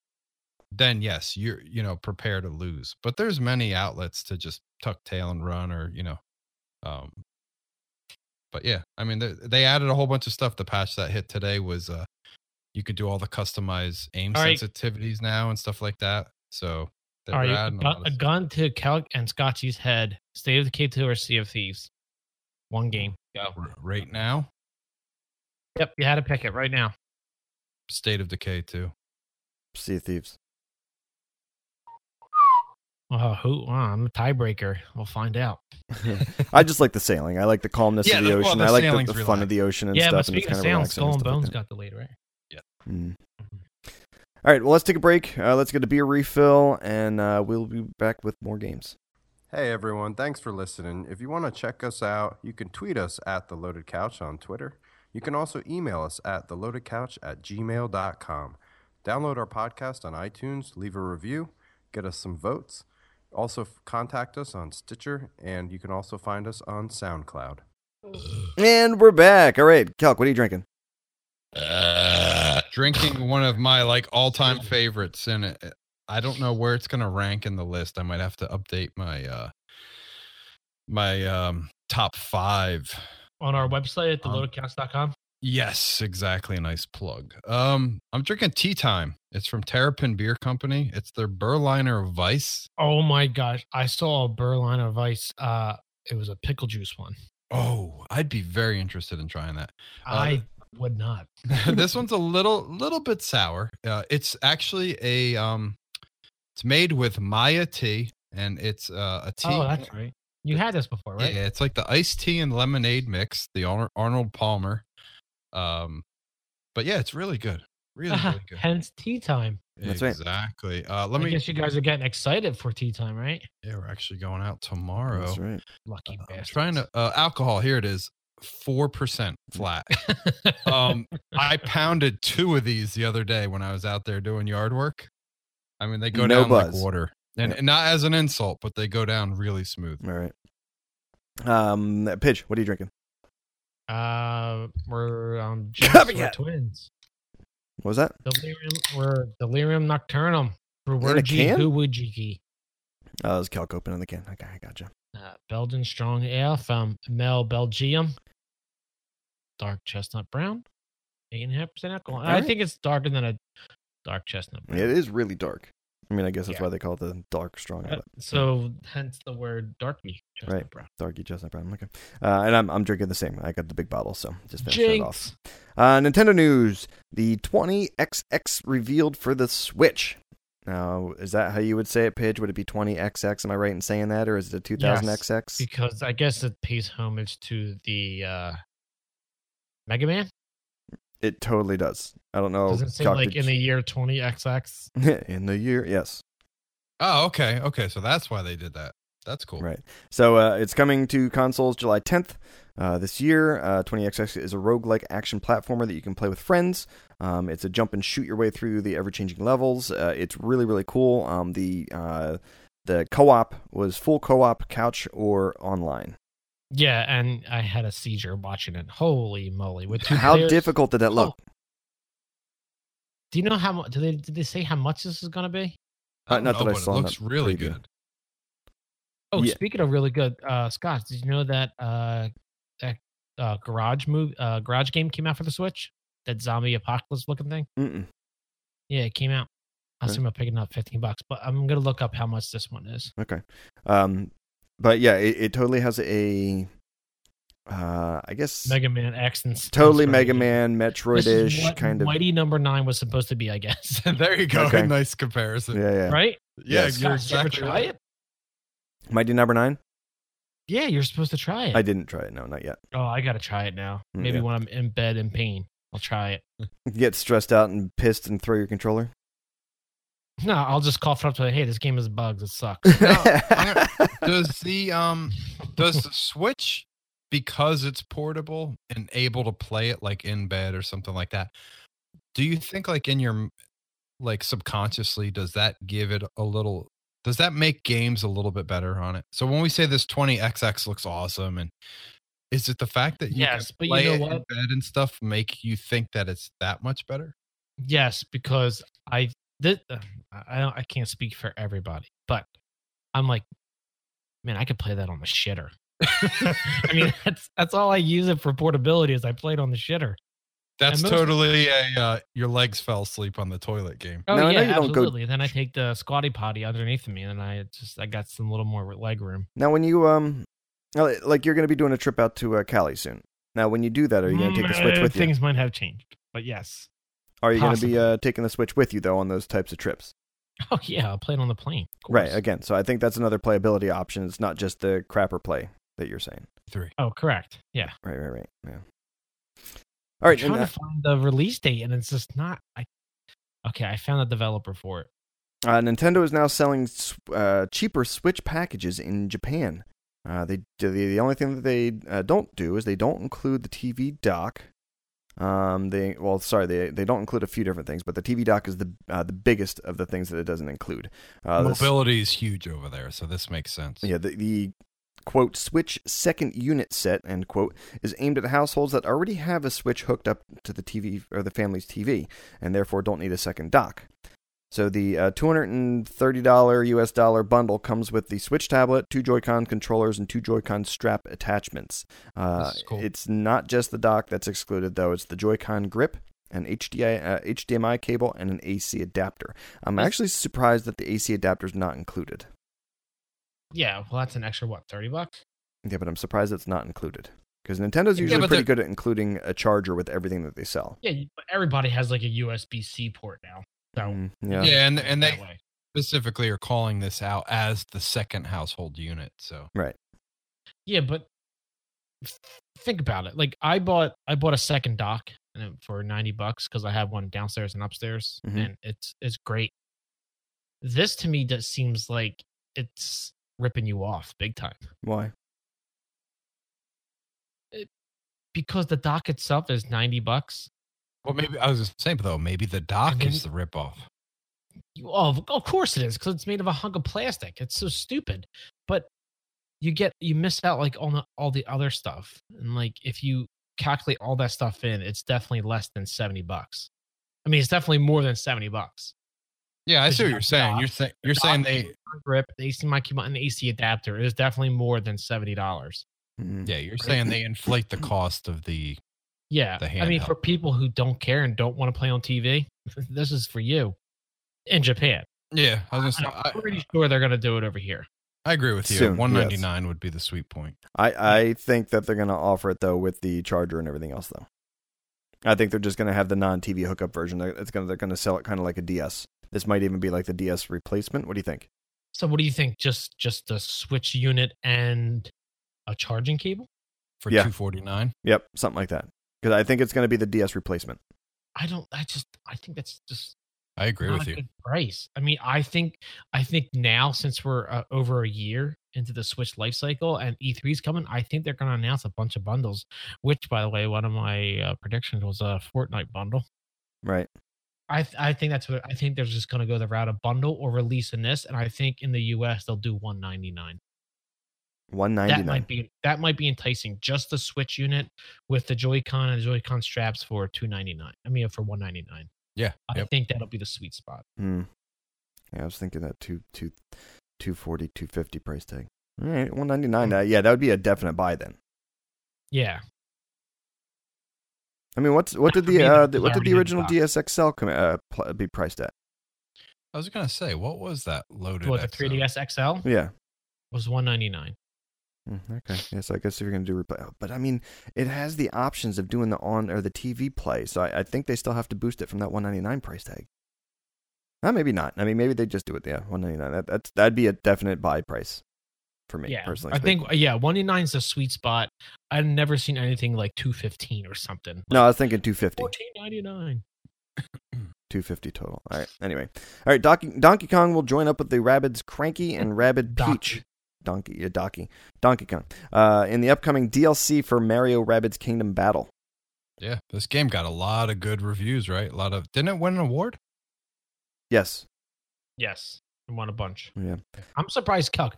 S7: then yes, you're you know prepare to lose. But there's many outlets to just tuck tail and run, or you know, um. But yeah, I mean, they, they added a whole bunch of stuff. The patch that hit today was uh, you could do all the customized aim
S1: All right.
S7: sensitivities now and stuff like that. So
S1: all right, a,
S7: adding a
S1: gun,
S7: lot
S1: a gun to Calc and Scotchy's head. State of Decay 2 or Sea of Thieves. One game. Go.
S7: Right now.
S1: Yep, you had to pick it right now.
S7: State of Decay 2.
S2: sea of Thieves.
S1: Oh, who? Oh, I'm a tiebreaker. We'll find out.
S2: I just like the sailing. I like the calmness
S7: Yeah,
S2: of the
S7: the- well,
S2: ocean.
S7: the
S2: I like the, the fun of the ocean and
S1: yeah,
S2: stuff.
S1: but
S2: and it's
S1: speaking of
S2: kind
S1: sailing,
S2: relaxing
S1: Skull and
S2: stuff like
S1: Bones
S2: that.
S1: got delayed, right?
S2: Mm. All right, well, let's take a break. Uh, let's get a beer refill, and uh, we'll be back with more games.
S8: Hey everyone, thanks for listening. If you want to check us out, you can tweet us at The Loaded Couch on Twitter. You can also email us at theloadedcouch at gmail.com. Download our podcast on iTunes, leave a review, get us some votes. Also, contact us on Stitcher, and you can also find us on SoundCloud.
S2: And we're back. All right, Calc, what are you drinking?
S7: Drinking one of my like all-time favorites, and I don't know where it's gonna rank in the list. I might have to update my uh my um top five.
S1: On our website at theloadedcouch.com.
S7: Yes, exactly. A nice plug. Um, I'm drinking Tea Time. It's from Terrapin Beer Company. It's their Berliner Weiss.
S1: Oh my gosh. I saw a Berliner Weiss. Uh, it was a pickle juice one.
S7: Oh, I'd be very interested in trying that. Uh,
S1: I would not.
S7: this one's a little little bit sour. Uh, it's actually a um, it's made with Maya tea, and it's uh, a tea.
S1: Oh, that's right. You had this before, right?
S7: Yeah, it's like the iced tea and lemonade mix, the Arnold Palmer. Um, but yeah, it's really good. Really, really good.
S1: Hence tea time.
S2: That's right.
S7: exactly. Uh, let
S1: I
S7: me.
S1: guess you guys are getting excited for tea time, right?
S7: Yeah, we're actually going out tomorrow.
S2: That's right.
S1: Lucky
S7: I'm
S1: bastards.
S7: trying to uh, alcohol. Here it is, four percent flat. um, I pounded two of these the other day when I was out there doing yard work. I mean, they go
S2: No
S7: down like water, and,
S2: Yeah.
S7: and not as an insult, but they go down really smooth.
S2: All right. Um, Pidge, what are you drinking?
S1: Uh, we're um, Jinx, we're twins.
S2: What was that?
S1: Delirium, we're Delirium Nocturnum.
S2: In a
S1: Ruwerji
S2: can?
S1: Huwujiki.
S2: Oh, it was Calc open in the can. Okay, I gotcha.
S1: Uh, Belgian Strong Ale from Melle Belgium. Dark chestnut brown. 8.5% alcohol. I think it's darker than a dark chestnut brown.
S2: It is really dark. I mean, I guess that's
S1: Yeah.
S2: why they call it the dark strong
S1: Uh, so hence the word darky chestnut
S2: Right.
S1: brown.
S2: Darky chestnut brown. Okay. Uh, and I'm, I'm drinking the same. I got the big bottle, so just finish it off. Uh, Nintendo news: the 20XX revealed for the Switch. Now, is that how you would say it, Pidge? Would it be 20XX? Am I right in saying that, or is it a 2000XX?
S1: Because I guess it pays homage to the uh, Mega Man.
S2: It totally does. I don't know.
S1: Does it say like in the year 20XX?
S2: in the year? Yes.
S7: Oh, okay, okay. So that's why they did that. That's cool.
S2: Right. So uh, it's coming to consoles July 10th uh, this year. Uh, 20XX is a roguelike action platformer that you can play with friends. Um, it's a jump and shoot your way through the ever changing levels. Uh, it's really really cool. Um, the uh, the co op was full co op, couch or online.
S1: Yeah, and I had a seizure watching it. Holy moly! With two
S2: How
S1: players-
S2: difficult did that look?
S1: Do you know how much? Did they did they say how much this is going to be?
S2: Uh,
S7: don't
S2: not
S7: know,
S2: that I saw
S7: It looks really
S2: preview.
S7: good.
S1: Oh,
S2: Yeah.
S1: speaking of really good, uh, Scott, did you know that uh, that uh, garage move uh, garage game came out for the Switch? That zombie apocalypse looking thing?
S2: Mm-mm.
S1: Yeah, it came out. I was
S2: Okay.
S1: thinking about picking up fifteen bucks, but I'm gonna look up how much this one is.
S2: Okay. Um, but yeah, it, it totally has a. Uh, I guess
S1: Mega Man X and stuff,
S2: totally
S1: right?
S2: Mega Man,
S1: This is
S2: Metroid-ish
S1: what
S2: kind of.
S1: Mighty Number Nine was supposed to be, I guess.
S7: there you go.
S2: Okay.
S7: Nice comparison.
S2: Yeah, yeah.
S1: right?
S7: Yeah,
S2: Yes.
S7: you're
S1: Scott, you ever
S7: exactly
S1: try it?
S2: Mighty Number Nine.
S1: Yeah, you're supposed to try it.
S2: I didn't try it. No, not yet.
S1: oh, I gotta try it now.
S2: Mm,
S1: Maybe
S2: yeah.
S1: when I'm in bed in pain, I'll try it.
S2: Get stressed out and pissed and throw your controller.
S1: No, I'll just cough it up to hey, this game is bugs. It sucks.
S7: Does the um does the Switch because it's portable and able to play it like in bed or something like that? Do you think like in your like subconsciously does that give it a little does that make games a little bit better on it? So when we say this 20XX looks awesome and is it the fact that you
S1: Yes,
S7: can
S1: but you know
S7: it in
S1: what?
S7: bed and stuff make you think that it's that much better?
S1: yes, because I did. Uh, I don't. I can't speak for everybody, but I'm like, man, I could play that on the shitter. I mean, that's that's all I use it for portability. Is I played on the shitter.
S7: That's
S1: most-
S7: totally a uh, your legs fell asleep on the toilet game.
S1: Oh
S2: Now, I know
S1: yeah,
S2: you don't go-
S1: absolutely. Then I take the squatty potty underneath of me, and I just I got some little more leg room.
S2: now, when you um, uh, like you're going to be doing a trip out to uh, Cali soon. Now, when you do that, are you going to take the Switch
S1: Mm,
S2: with you?
S1: Things might have changed, but yes.
S2: Are you going to be uh, taking the Switch with you though on those types of trips?
S1: Oh yeah, I'll play it on the plane.
S2: Right. Again, so I think that's another playability option. It's not just the crapper play that you're saying.
S7: Three.
S1: Oh, correct. Yeah.
S2: Right. Right. Right. Yeah. All right.
S1: I'm
S2: And,
S1: trying
S2: uh,
S1: to find the release date, and it's just not. I okay. I found a developer for it.
S2: Uh, Nintendo is now selling uh, cheaper Switch packages in Japan. Uh, they the, the only thing that they uh, don't do is they don't include the TV dock. Um, they well, sorry, they they don't include a few different things, but the TV dock is the uh, the biggest of the things that it doesn't include. Uh, this-
S7: Mobility is huge over there, so this makes sense.
S2: yeah, the, the quote Switch second unit set end quote is aimed at households that already have a Switch hooked up to the TV or the family's TV and therefore don't need a second dock. So the uh, $230 US dollar bundle comes with the Switch tablet, two Joy-Con controllers, and two Joy-Con strap attachments. Uh,
S1: cool.
S2: It's not just the dock that's excluded, though. It's the Joy-Con grip, an HDI, uh, HDMI cable, and an AC adapter. I'm
S1: Is-
S2: actually surprised that the AC adapter is not included.
S1: Yeah, well, that's an extra what, thirty bucks?
S2: Yeah, but I'm surprised it's not included. Because Nintendo's usually
S7: but
S2: pretty good at including a charger with everything that they sell.
S1: Yeah, but everybody has like a USB C port now. So
S2: Mm,
S7: Yeah,
S2: yeah.
S7: and and they specifically are calling this out as the second household unit. So
S2: Right.
S1: Yeah, but think about it. Like I bought I bought a second dock and for 90 bucks cuz I have one downstairs and upstairs
S2: Mhm.
S1: and it's it's great. This to me just seems like it's ripping you off big time
S2: Why?
S1: because the dock itself is 90 bucks.
S7: Well, maybe I was just saying though, maybe the dock
S1: then-
S7: is the ripoff.
S1: You, oh, of- of course it is cuz it's made of a hunk of plastic. It's so stupid. But you get you miss out like on the, all the other stuff. And like if you calculate all that stuff in, it's definitely less than 70 bucks. I mean, it's definitely more than 70 bucks.
S7: Yeah, I
S1: Because
S7: see
S1: you
S7: what
S1: got
S7: you're
S1: the
S7: saying. You're saying you're saying they
S1: grip, the HDMI cable, and the AC adapter is definitely more than seventy dollars.
S2: Mhm.
S7: yeah, you're saying they inflate the cost of the
S1: Yeah,
S7: The
S1: I mean, for people who don't care and don't want to play on TV, this is for you. In Japan,
S7: Yeah, I was gonna say,
S1: I'm
S7: I,
S1: pretty sure they're going to do it over here.
S7: I agree with you.
S2: Soon, yes.
S7: One ninety nine would be the sweet point.
S2: I, I think that they're going to offer it though with the charger and everything else though. I think they're just going to have the non-TV hookup version. They're, it's going to, they're going to sell it kind of like a DS. This might even be like the DS replacement. What do you think?
S1: So, what do you think? Just just a switch unit and a charging cable?
S7: For
S2: Yeah.
S7: two forty nine.
S2: Yep, something like that. Because I think it's going to be the DS replacement.
S1: I don't. I just. I think that's just
S7: I agree
S1: not
S7: with
S1: a
S7: you.
S1: good price. I mean, I think. I think now since we're uh, over a year into the Switch life cycle and E3 is coming, I think they're going to announce a bunch of bundles. Which, by the way, one of my uh, predictions was a Fortnite bundle.
S2: Right.
S1: I th- I think that's what I think they're just going to go the route of bundle or release in this, and I think in the U.S. they'll do 199.
S2: One ninety
S1: That might be that might be enticing. Just the Switch unit with the Joy-Con and the Joy-Con straps for 299. I mean for 199.
S7: Yeah.
S1: I
S7: Yep.
S1: think that'll be the sweet spot.
S2: Hmm. Yeah, I was thinking that two two two forty two fifty price tag. All right, one ninety nine.
S1: Hmm.
S2: Uh, yeah, that would be a definite buy then.
S1: Yeah.
S2: I mean, what's what did the uh, the, what did the original. DSXL come, uh, pl- be priced at?
S7: I was gonna say, what was that loaded?
S1: What the 3DS XL
S2: Yeah.
S1: was 199.
S2: Mm, Okay. Yes, I guess if you're gonna do replay, but I mean, it has the options of doing the on or the TV play, so I, I think they still have to boost it from that 199 price tag. Uh, maybe not. I mean, maybe they just do it. Yeah, 199. That, that's that'd be a definite buy price for me
S1: Yeah.
S2: personally.
S1: I think yeah, 199 is the sweet spot. I've never seen anything like 215 or something.
S2: No, I was thinking 250.
S1: 1499.
S2: 250 total. All right. Anyway, all right. Donkey, Donkey Kong will join up with the Rabbids Cranky and Rabbid
S1: Donkey.
S2: Peach. Donkey, yeah, Donkey, Donkey Kong. Uh, in the upcoming DLC for Mario Rabbids Kingdom Battle.
S7: Yeah, this game got a lot of good reviews, right? A lot of didn't it win an award?
S2: Yes.
S1: Yes. I won a bunch.
S2: Yeah.
S1: I'm surprised, Calc.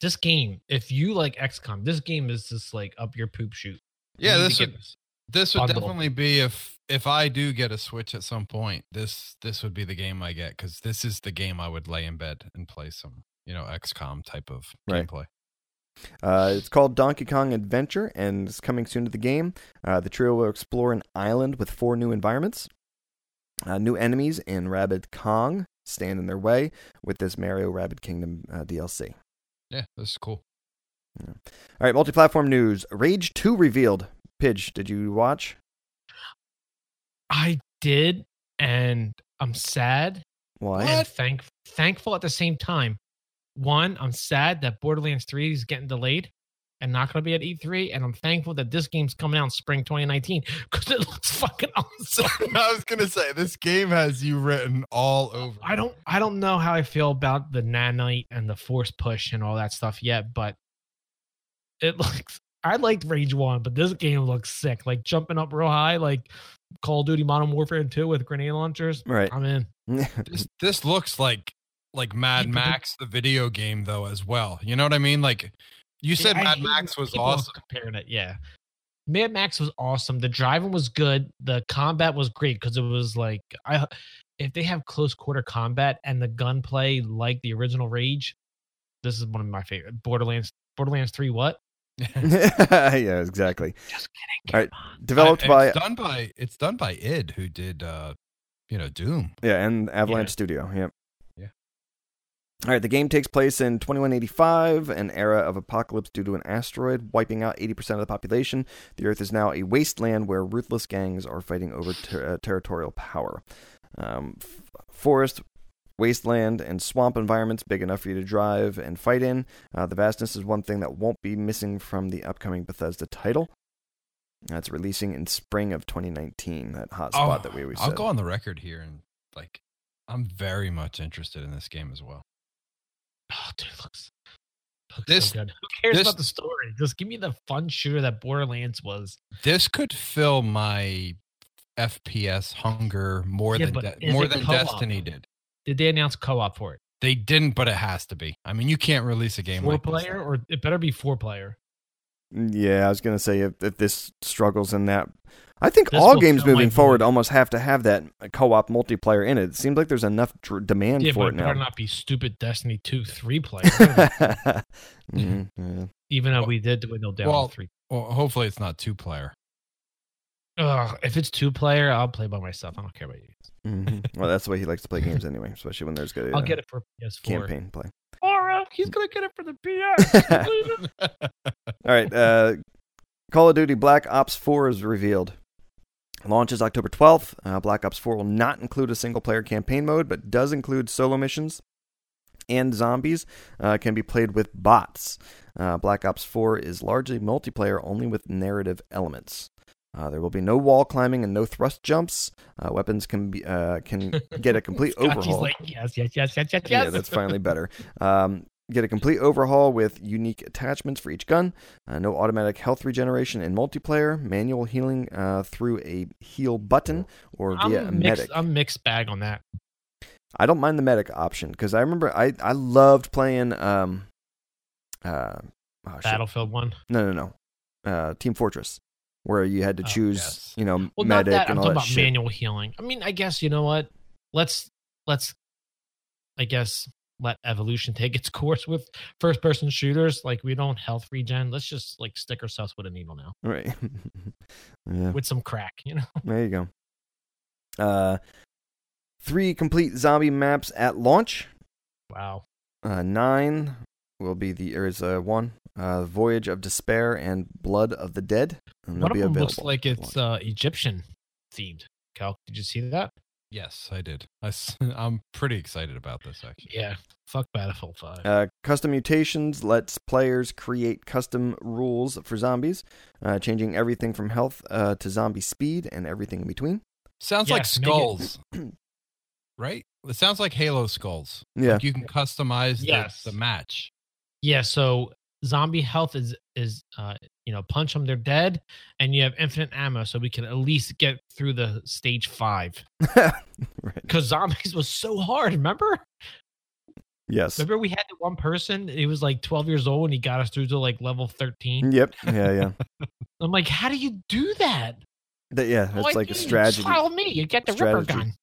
S1: This game, if you like XCOM, this game is just like up your poop shoot. You
S7: Yeah,
S1: need to
S7: this
S1: get
S7: would this would definitely be if if I do get a Switch at some point. This this would be the game I get because this is the game I would lay in bed and play some you know XCOM type of
S2: Right.
S7: gameplay.
S2: Uh, it's called Donkey Kong Adventure and it's coming soon to the game. Uh, the trio will explore an island with four new environments. Uh, new enemies in Rabbid Kong stand in their way with this Mario Rabbid Kingdom uh, DLC.
S7: Yeah, this is cool.
S2: All right, multi platform news. Rage 2 revealed. Pidge, did you watch?
S1: I did, and I'm sad
S2: Why?
S1: and thank thankful at the same time. One, I'm sad that Borderlands 3 is getting delayed and not going to be at E3, and I'm thankful that this game's coming out in spring 2019 because it looks fucking awesome.
S7: I was gonna say this game has you written all over.
S1: I don't I don't know how I feel about the nanite and the force push and all that stuff yet, but it looks I liked Rage One, but this game looks sick. Like jumping up real high, like Call of Duty Modern Warfare 2 with grenade launchers.
S2: Right.
S1: I'm in.
S7: This this looks like like Mad
S1: Yeah,
S7: Max the video game though as well. You know what I mean? Like you said,
S1: Yeah,
S7: Mad Max was awesome.
S1: Comparing it, yeah. Mad Max was awesome. The driving was good. The combat was great because it was like I if they have close quarter combat and the gunplay like the original Rage, this is one of my favorite. Borderlands Borderlands 3 what?
S2: yeah, exactly.
S1: Just kidding.
S2: All right,
S1: come on.
S2: Developed
S7: I-
S2: by
S7: it's done by it's done by id who did uh you know doom
S2: yeah, and Avalanche
S1: Yeah.
S2: Studio. Yep.
S7: Yeah.
S2: All right, the game takes place in 2185, an era of apocalypse due to an asteroid wiping out 80% of the population. The Earth is now a wasteland where ruthless gangs are fighting over ter- uh, territorial power. Um, f- forest, wasteland, and swamp environments big enough for you to drive and fight in. Uh, the vastness is one thing that won't be missing from the upcoming Bethesda title. That's releasing in spring of 2019. That hot spot that we always
S7: Oh, I'll
S2: said.
S7: go on the record here and like i'm very much interested in this game as well
S1: Oh, dude, looks, looks
S7: This-
S1: so good. Who cares
S7: this-
S1: about the story? Just give me the fun shooter that Borderlands was.
S7: this could fill my fps hunger more
S1: Yeah,
S7: than De- more than
S1: co-op?
S7: destiny did
S1: Did they announce co-op for it?
S7: they didn't but it has to be i mean you can't release a game
S1: four
S7: like this.
S1: player, or it better be four player.
S2: Yeah, I was gonna say if, if this struggles in that, I think
S1: This
S2: all games moving forward
S1: void.
S2: almost have to have that co-op multiplayer in it. It seems like there's enough dr- demand
S1: Yeah,
S2: for
S1: but
S2: it
S1: it better
S2: now.
S1: not be stupid Destiny two three player.
S2: Mhm, yeah.
S1: Even though
S7: Well-
S1: we did dwindle down
S7: well-
S1: to three.
S7: well hopefully it's not two player
S1: Ugh, if it's two player, I'll play by myself. I don't care about you.
S2: Mhm. Well, that's the way he likes to play games anyway, especially when there's good
S1: I'll
S2: uh,
S1: get it for PS4.
S2: campaign play.
S1: All right, he's gonna get it for the PS.
S2: All right, uh, Call of Duty Black Ops 4 is revealed. Launches October 12th. Uh, Black Ops 4 will not include a single player campaign mode, but does include solo missions and zombies. Uh, can be played with bots. Uh, Black Ops 4 is largely multiplayer only with narrative elements. Uh, there will be no wall climbing and no thrust jumps. Uh, weapons can be uh, can get a complete overhaul.
S1: like, yes, yes, yes, yes, yes, yes.
S2: Yeah, that's finally better. Um, get a complete overhaul with unique attachments for each gun. Uh, no automatic health regeneration in multiplayer. Manual healing uh, through a heal button or via a
S1: I'm mixed,
S2: medic.
S1: I'm mixed bag on that.
S2: I don't mind the medic option because I remember I, I loved playing um uh oh, shit.
S1: Battlefield one.
S2: No, no, no. Uh, Team Fortress, where you had to
S1: Oh,
S2: choose,
S7: yes.
S2: you know,
S1: Well, not
S2: medic
S1: that. I'm
S2: all
S1: talking
S2: that
S1: about
S2: shit.
S1: manual healing. I mean, I guess you know what? Let's let's, I guess, let evolution take its course with first person shooters. Like we don't health regen. Let's just like stick ourselves with a needle now
S2: Right. yeah.
S1: with some crack. You know.
S2: There you go. Uh, three complete zombie maps at launch.
S1: Wow.
S2: Uh, nine will be the there is uh, one uh, Voyage of Despair and Blood of the Dead. And
S1: One
S2: they'll
S1: of them looks like it's uh, Egyptian themed. Cal, did you see that?
S7: yes i did I, am pretty excited about this actually
S1: Yeah. Fuck Battlefield Five.
S2: Uh, custom mutations lets players create custom rules for zombies, uh, changing everything from health uh, to zombie speed and everything in between.
S7: sounds like
S1: Yes, make it-
S7: skulls right it sounds like halo skulls
S2: Yeah,
S7: Like you can customize the- the, match
S1: Yeah, so zombie health is is uh you know punch them they're dead, and you have infinite ammo, so we can at least get through the stage five.
S2: right.
S1: Because zombies was so hard. Remember?
S2: Yes.
S1: Remember we had the one person. He was like twelve years old, and he got us through to like level thirteen.
S2: Yep. Yeah. Yeah.
S1: I'm like, how do you do that?
S2: That- yeah. That's like a strategy.
S1: Follow me. You get the ripper gun.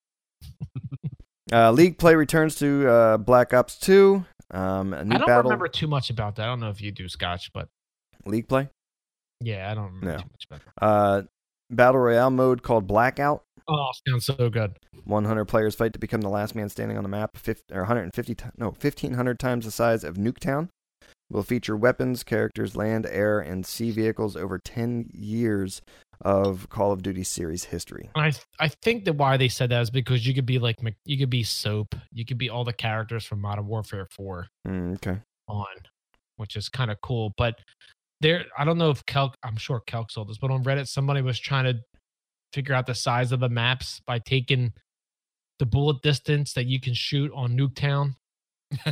S2: Uh, League play returns to uh, Black Ops 2. Um, a new
S1: I don't
S2: battle.
S1: remember too much about that. I don't know if you do, Scotch, but
S2: League play.
S1: yeah, I don't remember
S2: No.
S1: too much about that.
S2: Uh, battle royale mode called Blackout.
S1: Oh, sounds so good.
S2: 100 players fight to become the last man standing on the map. 50, or 150, no, 1500 times the size of Nuketown. Will feature weapons, characters, land, air, and sea vehicles over 10 years of Call of Duty series history.
S1: And I th- I think that why they said that is because you could be like you could be Soap, you could be all the characters from Modern Warfare Four
S2: Mm, okay.
S1: on, which is kind of cool. But there, I don't know if Kelk, I'm sure Kelk sold this, but on Reddit somebody was trying to figure out the size of the maps by taking the bullet distance that you can shoot on Nuketown,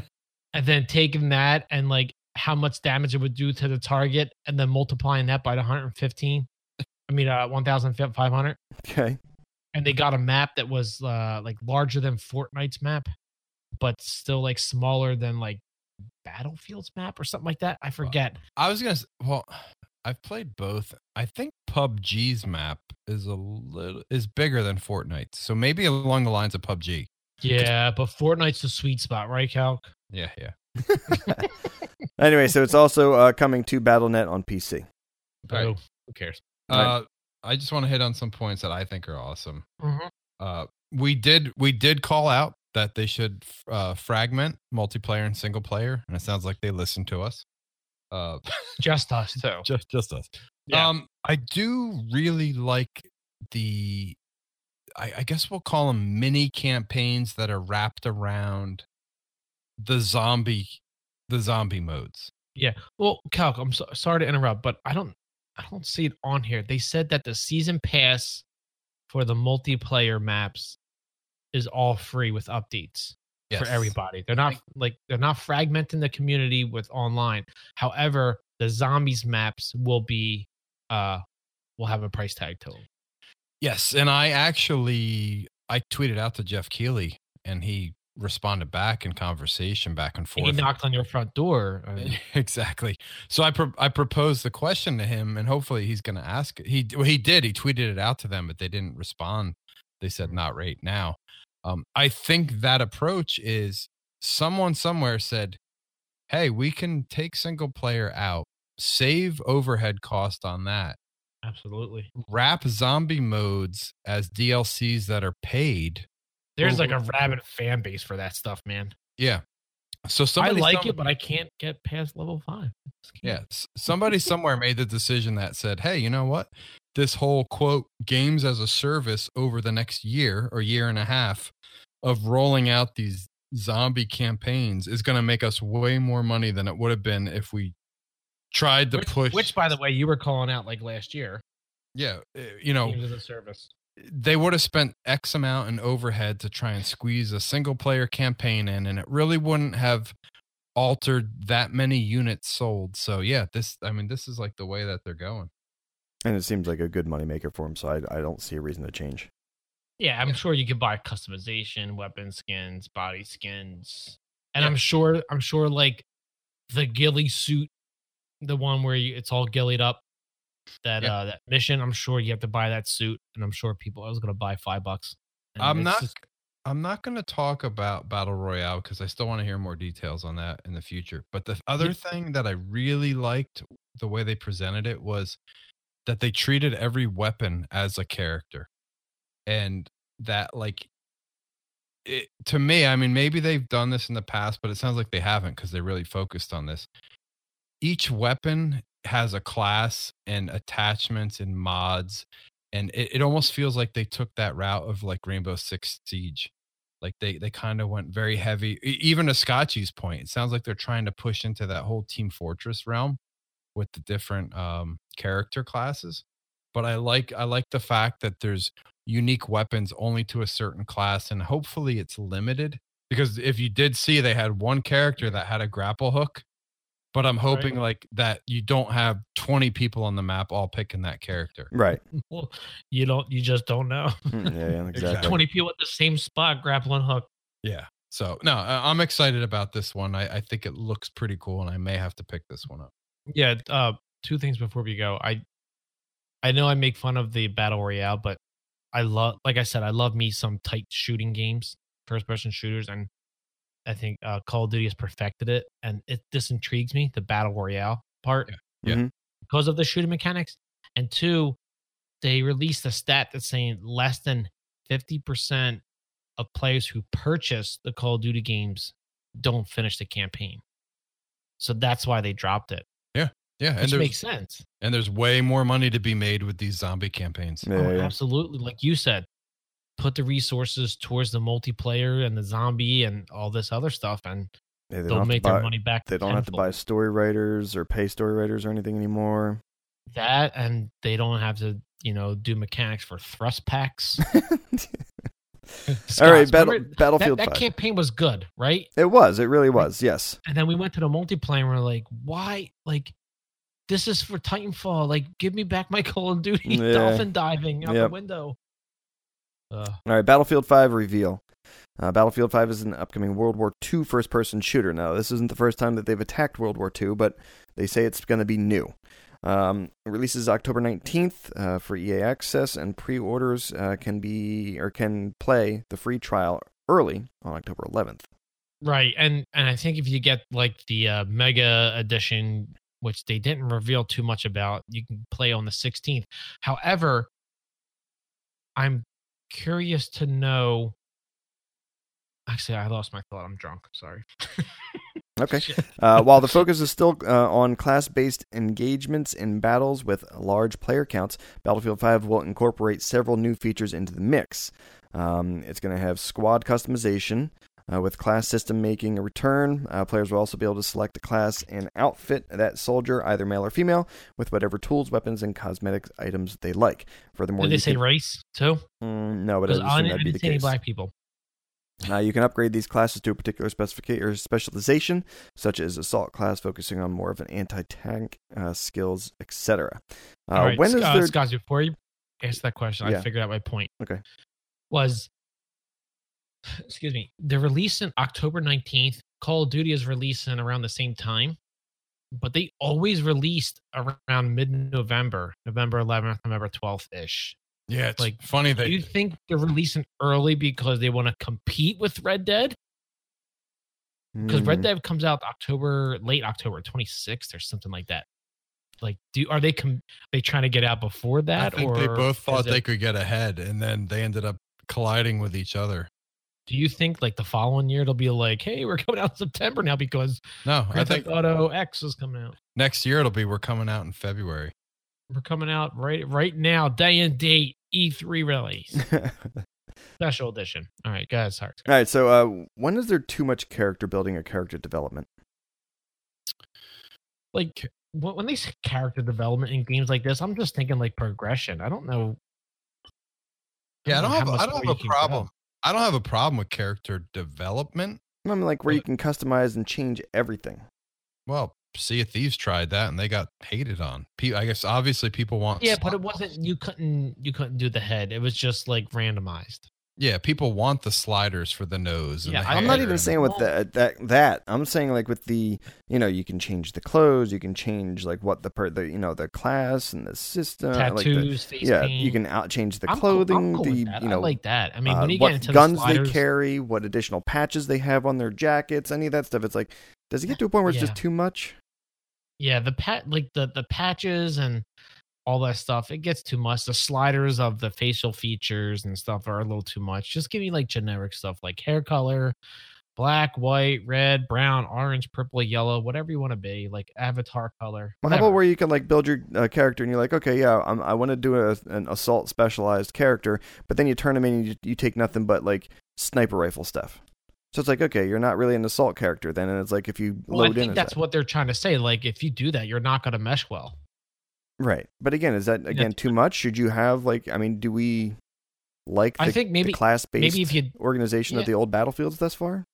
S1: and then taking that and like how much damage it would do to the target, and then multiplying that by the 115. I mean, uh, 1,500
S2: Okay.
S1: and they got a map that was uh like larger than Fortnite's map, but still like smaller than like Battlefield's map or something like that. I forget.
S7: I was gonna. s- Well, I've played both. I think PUBG's map is a little is bigger than Fortnite, so maybe along the lines of PUBG.
S1: Yeah, but Fortnite's the sweet spot, right, Calc?
S7: Yeah, yeah.
S2: anyway, so it's also uh, coming to BattleNet on PC.
S7: Right.
S1: Who cares?
S7: Uh, I just want to hit on some points that I think are awesome.
S1: Mhm.
S7: Uh, we did we did call out that they should uh, fragment multiplayer and single player, and it sounds like they listened to us. Uh,
S1: Just us too.
S7: just just us.
S1: Yeah.
S7: Um, I do really like the, I, I guess we'll call them mini campaigns that are wrapped around the zombie, the zombie modes. Yeah.
S1: Well, Calc, I'm so, sorry to interrupt, but I don't, I don't see it on here. They said that the season pass for the multiplayer maps is all free with updates for everybody. They're not like they're not fragmenting the community with online. However, the zombies maps will be, uh, will have a price tag to them.
S7: Yes, and I actually I tweeted out to Geoff Keighley, and he responded back in conversation back and
S1: And
S7: forth.
S1: he knocked on your front door.
S7: exactly. So I pro- I proposed the question to him, and hopefully he's going to ask it. He well, he did. He tweeted it out to them, but they didn't respond. They said not right now. Um, I think that approach is someone somewhere said, "Hey, we can take single player out, save overhead cost on that,
S1: Absolutely.
S7: wrap zombie modes as DLCs that are paid."
S1: There's like a rabid fan base for that stuff, man.
S7: Yeah. So somebody
S1: I like it, but I can't get past level five.
S7: Yeah, somebody somewhere made the decision that said, "Hey, you know what? This whole quote games as a service over the next year or year and a half of rolling out these zombie campaigns is going to make us way more money than it would have been if we tried to
S1: which,
S7: push."
S1: which, by the way, you were calling out like last year.
S7: yeah, uh, you know,
S1: Games as a service.
S7: They would have spent X amount in overhead to try and squeeze a single player campaign in, and it really wouldn't have altered that many units sold. So yeah, this I mean, this is like the way that they're going.
S2: And it seems like a good moneymaker for him, so I, I don't see a reason to change.
S1: Yeah, I'm sure you could buy customization, weapon skins, body skins, and I'm sure I'm sure like the ghillie suit, the one where you, it's all ghillied up. That
S7: Yeah.
S1: uh that mission, I'm sure you have to buy that suit, and I'm sure people I was gonna buy five bucks.
S7: I'm not
S1: just-
S7: I'm not going to talk about Battle Royale because I still want to hear more details on that in the future. But the other thing that I really liked the way they presented it was that they treated every weapon as a character. And that like it, to me, I mean maybe they've done this in the past, but it sounds like they haven't because they really focused on this. Each weapon has a class and attachments and mods and it, it almost feels like they took that route of like Rainbow Six Siege. Like they they kind of went very heavy. Even to Scotchy's point, it sounds like they're trying to push into that whole Team Fortress realm with the different um, character classes. But I like I like the fact that there's unique weapons only to a certain class, and hopefully it's limited. Because if you did see, they had one character that had a grapple hook, but I'm hoping like that you don't have 20 people on the map all picking that character.
S2: Right.
S1: well, you don't you just don't know.
S2: Mm, yeah, yeah, exactly.
S1: Twenty people at the same spot grappling hook.
S7: Yeah. So no, I- I'm excited about this one. I, I think it looks pretty cool, and I may have to pick this one up.
S1: Yeah, uh two things before we go. I I know I make fun of the battle royale, but I love like I said, I love me some tight shooting games, first person shooters, and I think uh Call of Duty has perfected it and it this intrigues me, the battle royale part.
S7: Yeah.
S2: Mhm.
S1: Because of the shooting mechanics. And two, they released a stat that's saying less than fifty percent of players who purchase the Call of Duty games don't finish the campaign. So that's why they dropped it.
S7: Yeah, Yeah. and
S1: Which
S7: there's
S1: makes sense.
S7: and there's way more money to be made with these zombie campaigns.
S2: Yeah,
S1: oh,
S2: yeah.
S1: absolutely. Like you said, put the resources towards the multiplayer and the zombie and all this other stuff, and
S2: Yeah, they
S1: they'll
S2: don't have to
S1: make
S2: buy,
S1: their money back.
S2: They don't have to buy story writers or pay story writers or anything anymore.
S1: that, and they don't have to, you know, do mechanics for thrust packs.
S2: All right, battle, Battlefield
S1: that, that
S2: 5.
S1: campaign was good, right?
S2: It was. It really was. Yes.
S1: And then we went to the multiplayer and we're like, why? Like, this is for Titanfall. Like, give me back my Call of Duty
S2: Yeah.
S1: dolphin diving out
S2: Yep.
S1: the window. Uh,
S2: All right, Battlefield 5 reveal. Uh, Battlefield 5 is an upcoming World War II first person shooter. Now, this isn't the first time that they've attacked World War II, but they say it's going to be new. Um, releases October 19th uh, for EA Access, and pre-orders uh, can be or can play the free trial early on October 11th.
S1: Right, and and I think if you get like the uh, mega edition, which they didn't reveal too much about, you can play on the 16th. However, I'm curious to know. Actually, I lost my thought. I'm drunk. Sorry.
S2: Okay. Uh, while the focus is still uh, on class based engagements in battles with large player counts, Battlefield 5 will incorporate several new features into the mix. Um, it's going to have squad customization. Uh, with class system making a return, uh, players will also be able to select a class and outfit that soldier, either male or female, with whatever tools, weapons, and cosmetic items they like. Furthermore,
S1: Did they say
S2: can-
S1: race too?
S2: Mm, no, but I assume
S1: didn't,
S2: that'd
S1: I
S2: be the case.
S1: black people.
S2: Uh, you can upgrade these classes to a particular specification or specialization, such as assault class, focusing on more of an anti-tank uh, skills, etc. Uh,
S1: All right,
S2: when is
S1: uh,
S2: there?
S1: Scott, before you ask that question,
S2: Yeah.
S1: I figured out my point.
S2: Okay.
S1: Was excuse me, the release in October 19th, Call of Duty is releasing around the same time, but they always released around mid November, November 11th, November 12th ish.
S7: Yeah, it's
S1: Like,
S7: funny
S1: Do
S7: that
S1: you think they're releasing early because they want to compete with Red Dead? Because Red
S2: Mm,
S1: Dead comes out October, late October 26th or something like that. Like, do are they com- they trying to get out before that?
S7: I think
S1: or
S7: they both thought
S1: it-
S7: they could get ahead, and then they ended up colliding with each other.
S1: Do you think like the following year it'll be like, hey, we're coming out in September now because
S7: No, I think
S1: Theft Auto X is coming out.
S7: next year it'll be we're coming out in February.
S1: We're coming out right right now, day and date, E3 release, special edition. All right, guys, sorry.
S2: All right. So, uh, when is there too much character building or character development?
S1: Like when when they say character development in games like this, I'm just thinking like progression. I don't know.
S7: Yeah, I don't
S1: know
S7: have
S1: how
S7: I don't have a
S1: can
S7: problem.
S1: Go.
S7: I don't have a problem with character development.
S2: I mean, like where you can customize and change everything.
S7: Well, Sea of Thieves tried that and they got hated on. I guess obviously people want
S1: Yeah, but it wasn't. You couldn't. You couldn't do the head. It was just like randomized.
S7: Yeah, people want the sliders for the nose. And
S1: Yeah,
S7: the
S1: I-
S2: I'm not even saying with that that that. I'm saying like with the you know you can change the clothes, you can change like what the per the you know the class and the system, like the,
S1: Tattoos, face
S2: yeah,
S1: paint.
S2: you can out change the
S1: I'm cool- I'm
S2: clothing,
S1: cool
S2: the
S1: with that.
S2: you know
S1: I like that. I mean,
S2: uh,
S1: when you
S2: what
S1: get into
S2: guns
S1: the sliders,
S2: they carry, what additional patches they have on their jackets, any of that stuff. It's like, does it get to a point where it's
S1: Yeah.
S2: just too much?
S1: yeah, the pat like the the patches and all that stuff, it gets too much. The sliders of the facial features and stuff are a little too much. Just give me like generic stuff like hair color, black, white, red, brown, orange, purple, yellow, whatever you want to be, like avatar color.
S2: Well, how about where you can like build your uh, character and you're like, okay, yeah, I'm, I want to do a, an assault specialized character, but then you turn them in and you, you take nothing but like sniper rifle stuff. So it's like, okay, you're not really an assault character then, and it's like if you
S1: well, I
S2: load in,
S1: think
S2: as
S1: that's
S2: that.
S1: what they're trying to say. Like, if you do that, you're not going to mesh well.
S2: Right. But again, is that again too much? Should you have like, I mean, do we like the,
S1: I think maybe-
S2: class based
S1: maybe if you-
S2: organization
S1: yeah.
S2: of the old battlefields thus far?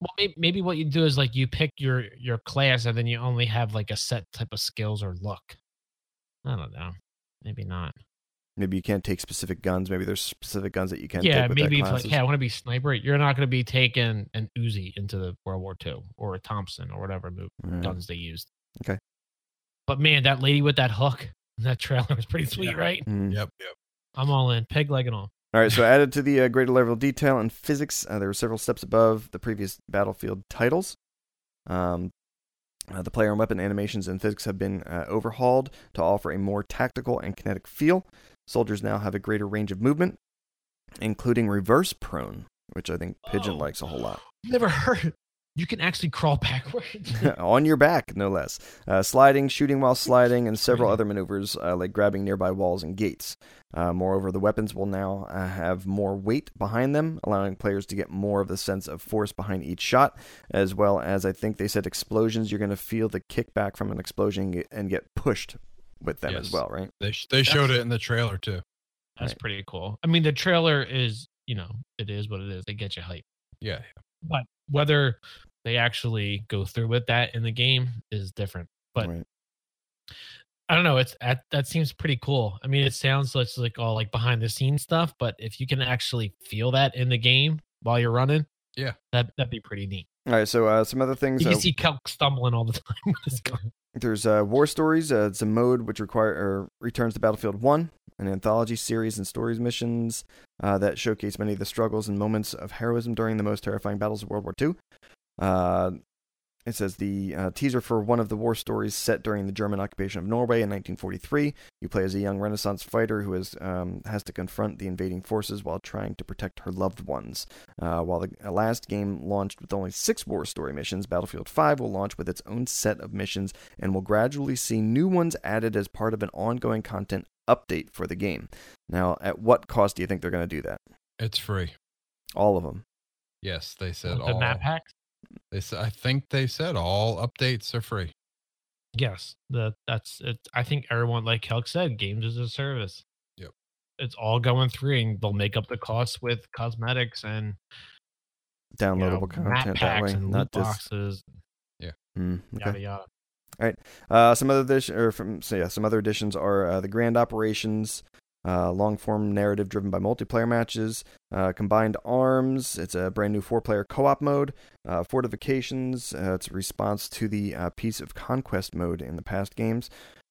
S1: Well, maybe, maybe what you do is like you pick your your class, and then you only have like a set type of skills or look. I don't know. Maybe not.
S2: Maybe you can't take specific guns. Maybe there's specific guns that you can't.
S1: yeah, maybe like, hey, I want to be sniper. You're not going to be taking an Uzi into the World War II or a Thompson or whatever
S2: Right.
S1: guns they used.
S2: Okay.
S1: But man, that lady with that hook, in that trailer was pretty sweet, right?
S2: Mm.
S7: Yep, yep.
S1: I'm all in, peg leg and all.
S2: All right, so added to the uh, greater level of detail and physics, uh, there were several steps above the previous Battlefield titles. Um, uh, the player and weapon animations and physics have been uh, overhauled to offer a more tactical and kinetic feel. Soldiers now have a greater range of movement, including reverse prone, which I think Pigeon
S1: Oh.
S2: likes a whole lot.
S1: Never heard. You can actually crawl backwards.
S2: on your back, no less. Uh, sliding, shooting while sliding, and several other maneuvers uh, like grabbing nearby walls and gates. Uh, moreover, the weapons will now uh, have more weight behind them, allowing players to get more of the sense of force behind each shot, as well as I think they said explosions. You're going to feel the kickback from an explosion and get, pushed with them as well, right?
S7: They sh- they showed it in the trailer too.
S1: That's
S2: Right.
S1: pretty cool. I mean, the trailer is, you know, it is what it is. They get you hype.
S7: Yeah.
S1: But whether they actually go through with that in the game is different. But
S2: Right.
S1: I don't know. It's that that seems pretty cool. I mean, it sounds like, it's like all like behind the scenes stuff, but if you can actually feel that in the game while you're running,
S7: Yeah.
S1: that that'd be pretty neat.
S2: All right, so uh, some other things.
S1: You
S2: uh,
S1: can see Kelk stumbling all the time with his gun.
S2: There's uh, War Stories. Uh, it's a mode which require or returns to Battlefield 1, an anthology series and stories missions uh, that showcase many of the struggles and moments of heroism during the most terrifying battles of World War II. Uh, it says the uh, teaser for one of the war stories set during the German occupation of Norway in 1943. You play as a young Renaissance fighter who is, um, has to confront the invading forces while trying to protect her loved ones. Uh, while the last game launched with only six war story missions, Battlefield 5 will launch with its own set of missions and will gradually see new ones added as part of an ongoing content update for the game. Now, at what cost do you think they're going to do that?
S7: It's free.
S2: All of them.
S7: Yes, they said
S1: the
S7: all.
S1: map packs.
S7: They said, I think they said all updates are free.
S1: Yes, the that's it. I think everyone, like Kelk said, games as a service.
S7: Yep.
S1: It's all going free, and they'll make up the costs with cosmetics and you know,
S2: Downloadable
S1: map
S2: content that way,
S1: packs and
S2: not
S1: loot
S2: just.
S1: boxes,
S2: Mm, okay.
S1: yada yada.
S2: Uh, some other or from so yeah, some other additions are uh, the grand operations, uh, long form narrative driven by multiplayer matches, uh, combined arms. It's a brand new four player co op mode. Uh, fortifications. Uh, it's a response to the uh, Peace of Conquest mode in the past games.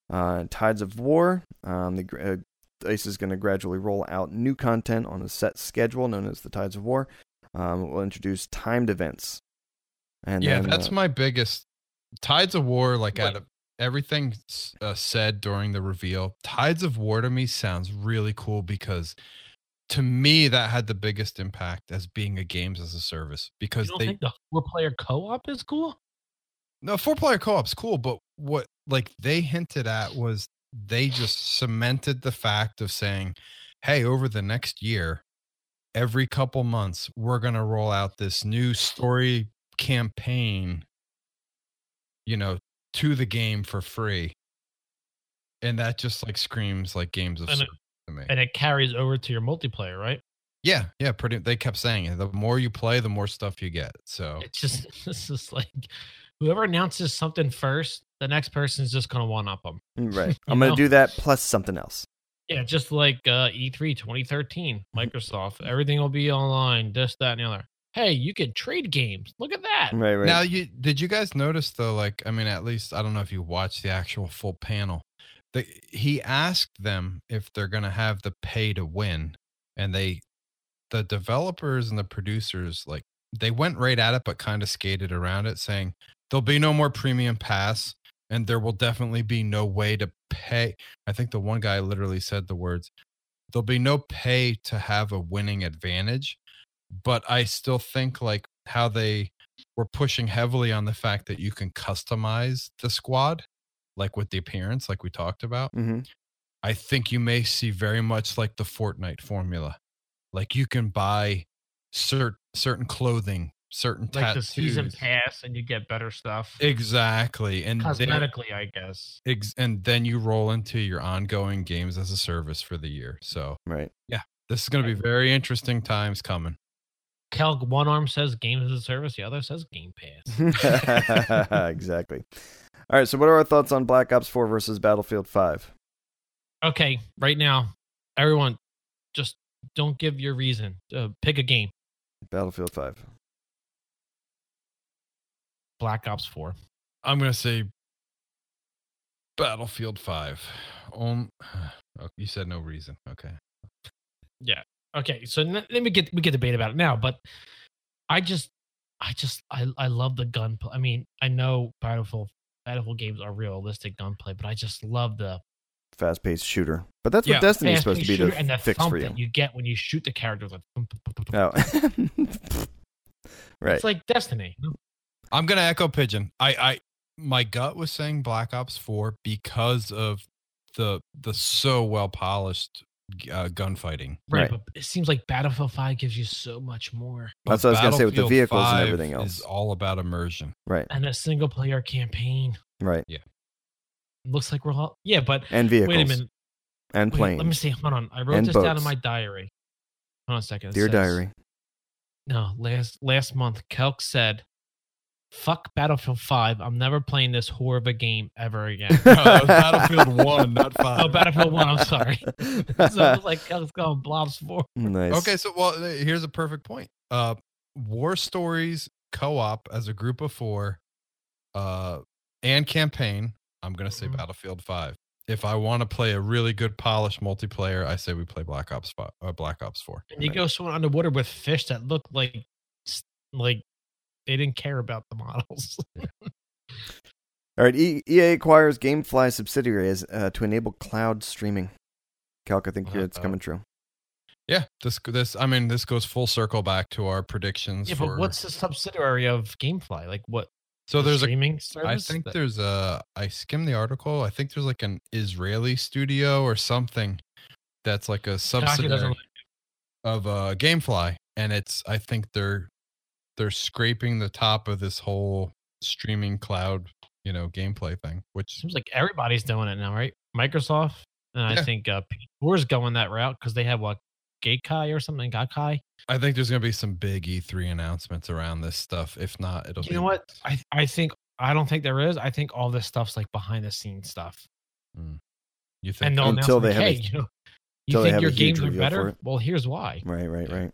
S2: Uh, Tides of War. Um, the uh, Dice is going to gradually roll out new content on a set schedule known as the Tides of War. Um, it will introduce timed events. And
S7: yeah,
S2: then,
S7: that's my biggest. Tides of War, like out of everything uh, said during the reveal, Tides of War to me sounds really cool because to me that had the biggest impact as being a games as a service because
S1: don't
S7: they
S1: think the four player co op is cool?
S7: no four player co-op's cool, but what like they hinted at was they just cemented the fact of saying, "Hey, over the next year, every couple months, we're gonna roll out this new story campaign, you know, to the game for free." And that just like screams like games of
S1: And it-
S7: to me.
S1: And it carries over to your multiplayer, right?
S7: Yeah, yeah, pretty. They kept saying it. The more you play, the more stuff you get. So
S1: It's just it's just like whoever announces something first, the next person is just gonna one up them.
S2: Right. I'm going
S1: know?
S2: to do that plus something else.
S1: Yeah, just like uh, E3 2013, Microsoft, everything will be online, this, that, and the other. Hey, you can trade games. Look at that.
S2: Right, right.
S7: Now, you did you guys notice though? Like, I mean, at least I don't know if you watched the actual full panel. The, he asked them if they're going to have the pay to win, and they, the developers and the producers, like they went right at it, but kind of skated around it, saying there'll be no more premium pass, and there will definitely be no way to pay. I think the one guy literally said the words, "There'll be no pay to have a winning advantage." But I still think like how they were pushing heavily on the fact that you can customize the squad, like with the appearance, like we talked about.
S2: hmm
S7: I think you may see very much like the Fortnite formula. Like you can buy cert- certain clothing, certain
S1: Like the season pass, and you get better stuff.
S7: Exactly. And then,
S1: Cosmetically, I guess.
S7: ex- and then you roll into your ongoing games as a service for the year. So
S2: Right.
S7: Yeah, this is going to be very interesting times coming.
S1: Kelk, one arm says games as a service, the other says Game Pass.
S2: exactly. All right. So, what are our thoughts on Black Ops 4 versus Battlefield 5?
S1: okay, right now, everyone, just don't give your reason. Uh, pick a game.
S2: Battlefield 5.
S1: Black Ops 4.
S7: I'm going to say Battlefield 5. Um, oh, you said no reason. Okay.
S1: Yeah. Okay. So n- let me get we get debate about it now, but I just, I just, I, I love the gunplay. I mean, I know Battlefield Battlefield games are realistic gunplay, but I just love the
S2: Fast paced shooter. But that's what
S1: yeah,
S2: Destiny's supposed to be
S1: shooter
S2: to
S1: and the
S2: fix
S1: thump
S2: for you.
S1: that you get when you shoot the characters. Like.
S2: Oh. right.
S1: It's like Destiny.
S7: I'm gonna echo Pigeon. I, I, my gut was saying Black Ops Four because of the the so well polished uh, gunfighting.
S1: Right,
S2: Right.
S1: but it seems like Battlefield 5 gives you so much more.
S2: That's what I was gonna say with the vehicles and
S7: 5
S2: everything
S7: Is
S2: else.
S7: all about immersion.
S2: right.
S1: And a single player campaign.
S2: Right. Yeah.
S1: Looks like we're all yeah, but
S2: And vehicles.
S1: wait a minute.
S2: And
S1: Wait,
S2: planes.
S1: let me see. Hold on. I wrote
S2: And
S1: this down in my diary. Hold on a second. It
S2: Dear
S1: says-
S2: diary.
S1: No, last last month, Kelk said, "Fuck Battlefield 5. I'm never playing this whore of a game ever again."
S7: No, that was Battlefield One, not five.
S1: oh, Battlefield 1. I'm sorry. so it was like Kelk's going BLOPS 4.
S2: nice.
S7: Okay, so well, uh, here's a perfect point. Uh, war stories co-op as a group of four, uh, and campaign. I'm gonna say
S1: Mhm.
S7: Battlefield Five. If I want to play a really good polished multiplayer, I say we play Black Ops Five, uh, Black Ops Four.
S1: And you go swimming underwater with fish that look like like they didn't care about the models.
S2: All right, e- EA acquires GameFly subsidiaries uh, to enable cloud streaming. Calc, I think
S7: Uh,
S2: it's coming true.
S7: Yeah, this this I mean this goes full circle back to our predictions
S1: yeah,
S7: for.
S1: but what's the subsidiary of GameFly? Like what?
S7: so
S1: the
S7: there's a
S1: streaming
S7: I think
S1: that-
S7: there's a. I skimmed the article. I think there's like an Israeli studio or something that's like a subsidiary
S1: like-
S7: of uh, GameFly, and it's. I think they're they're scraping the top of this whole streaming cloud, you know, gameplay thing. Which
S1: seems like everybody's doing it now, right? Microsoft and I think uh, PS4 is going that route because they have what Gaikai or something, Gaikai.
S7: I think there's gonna be some big E3 announcements around this stuff. If not, it'll
S1: You
S7: be.
S1: know what? I I think I don't think there is. I think all this stuff's like behind the scenes stuff,
S7: You think?
S1: and
S2: Until they
S1: like,
S2: have a-
S1: hey, you know, you think your games are better? Well, here's why.
S2: Right, right, right.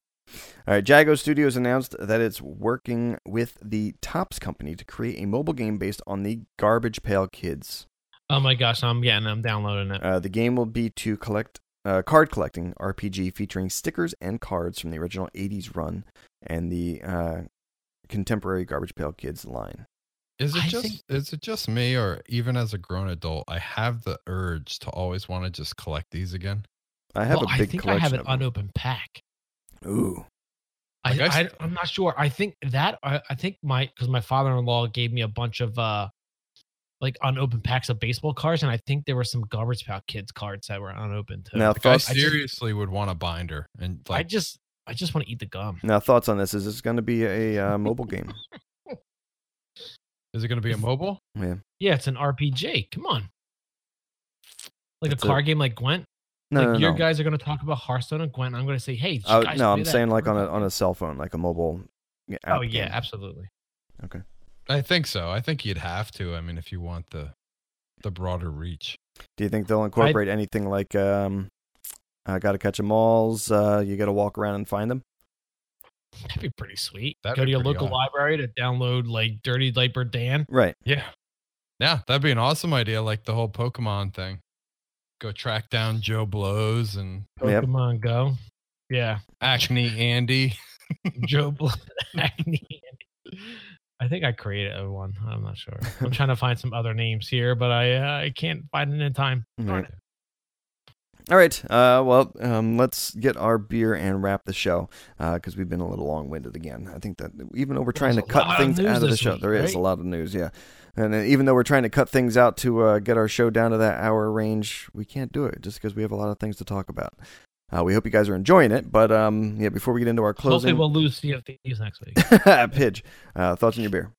S2: All right, Jago Studios announced that it's working with the Topps company to create a mobile game based on the Garbage Pail Kids.
S1: Oh my gosh, I'm getting, I'm downloading it.
S2: Uh, the game will be to collect uh, card collecting RPG featuring stickers and cards from the original 80s run and the uh, contemporary Garbage Pail Kids line.
S7: Is it
S1: I
S7: just
S1: think-
S7: is it just me or even as a grown adult, I have the urge to always want to just collect these again?
S2: I have
S1: well,
S2: a big
S1: I think I have an unopened pack.
S2: Ooh,
S1: I—I'm not sure. I think that I, I think my because my father-in-law gave me a bunch of uh like unopened packs of baseball cards, and I think there were some garbage pail kids cards that were unopened too.
S2: Now,
S7: Like, I
S2: thoughts-
S7: seriously would want a binder and like, I
S1: just I just want to eat the gum.
S2: now thoughts on this? Is this going to be a uh, mobile game?
S7: is it going to be a mobile?
S2: Yeah.
S1: Yeah, it's an RPG. Come on, like
S2: It's
S1: a
S2: a-
S1: card game like Gwent.
S2: No,
S1: like
S2: no,
S1: your
S2: no.
S1: guys are going to talk about Hearthstone and Gwent. I'm going to say, hey, did you
S2: Oh,
S1: guys
S2: no, I'm
S1: that
S2: saying like on a on a cell phone, like a mobile. yeah,
S1: Oh yeah,
S2: game.
S1: absolutely. Okay.
S7: I think so. I think you'd have to. I mean, if you want the the broader reach.
S2: Do you think they'll incorporate anything like um, uh, got to catch 'em alls? Uh, you got to walk around and find them.
S1: That'd be pretty sweet.
S7: That'd
S1: Go to your local
S7: awesome.
S1: library to download like Dirty Lightbird Dan.
S2: Right.
S7: Yeah. Yeah, that'd be an awesome idea, like the whole Pokemon thing. Go track down Joe Blows and
S2: Yep.
S1: Pokemon Go. Yeah.
S7: Acne Andy.
S1: Joe Bl- Acne. I think I created one. I'm not sure. I'm trying to find some other names here, but I uh, I can't find it in time. Darn
S2: Right.
S1: it.
S2: All right. Uh, well, um, let's get our beer and wrap the show because we've been a little long winded again. I think that even though we're trying
S1: There's
S2: to cut things out of the show,
S1: week,
S2: there is a lot of news. Yeah. And even though we're trying to cut things out to uh, get our show down to that hour range, we can't do it just because we have a lot of things to talk about. Uh, we hope you guys are enjoying it. But um, yeah, before we get into our closing, Hopefully
S1: we'll lose CFDs next week.
S2: Pidge, uh, thoughts on your beer?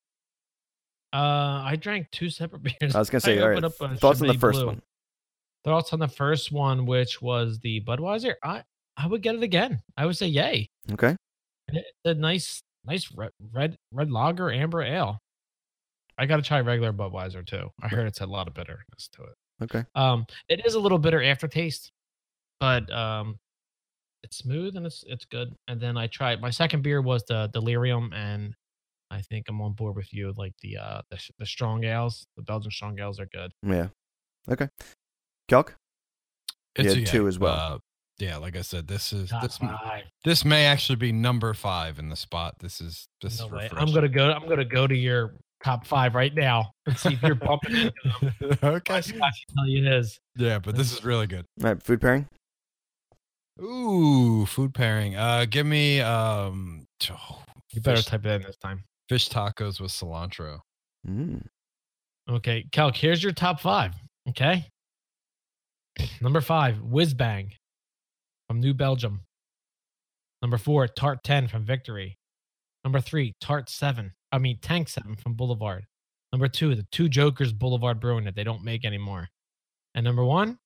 S1: Uh, I drank two separate beers.
S2: I was gonna say, all right, thoughts on the first
S1: Blue.
S2: one.
S1: Thoughts on the first one, which was the Budweiser. I I would get it again. I would say yay.
S2: Okay.
S1: It's a nice, nice red, red, red lager amber ale. I got to try regular Budweiser too. I heard it's a lot of bitterness to it.
S2: Okay.
S1: Um, it is a little bitter aftertaste, but um, it's smooth and it's it's good. And then I tried my second beer was the Delirium, and I think I'm on board with you. Like the uh the, the strong ales, the Belgian strong ales are good.
S2: Yeah. Okay. Kelk?
S7: It's
S2: Yeah,
S7: a
S2: two
S7: yay.
S2: as well.
S7: Uh, yeah, like I said, this is
S1: Top
S7: this
S1: five.
S7: this may actually be number five in the spot. This is this
S1: No
S7: is
S1: way. I'm gonna go. I'm gonna go to your top five right now and see if you're bumping into them.
S7: okay.
S1: I Scotch tell you his.
S7: Yeah, but this is really good.
S2: All right. Food pairing?
S7: Ooh, food pairing. Uh, give me um,
S1: You better
S7: fish,
S1: type it in this time.
S7: fish tacos with cilantro.
S2: Mm.
S1: Okay, Calc, here's your top five. Okay. Number five, Whiz Bang from New Belgium. Number four, Tart 10 from Victory. Number three, Tart 7. I mean, Tank 7 from Boulevard. Number two, the Two Jokers Boulevard Brewing that they don't make anymore. And number one,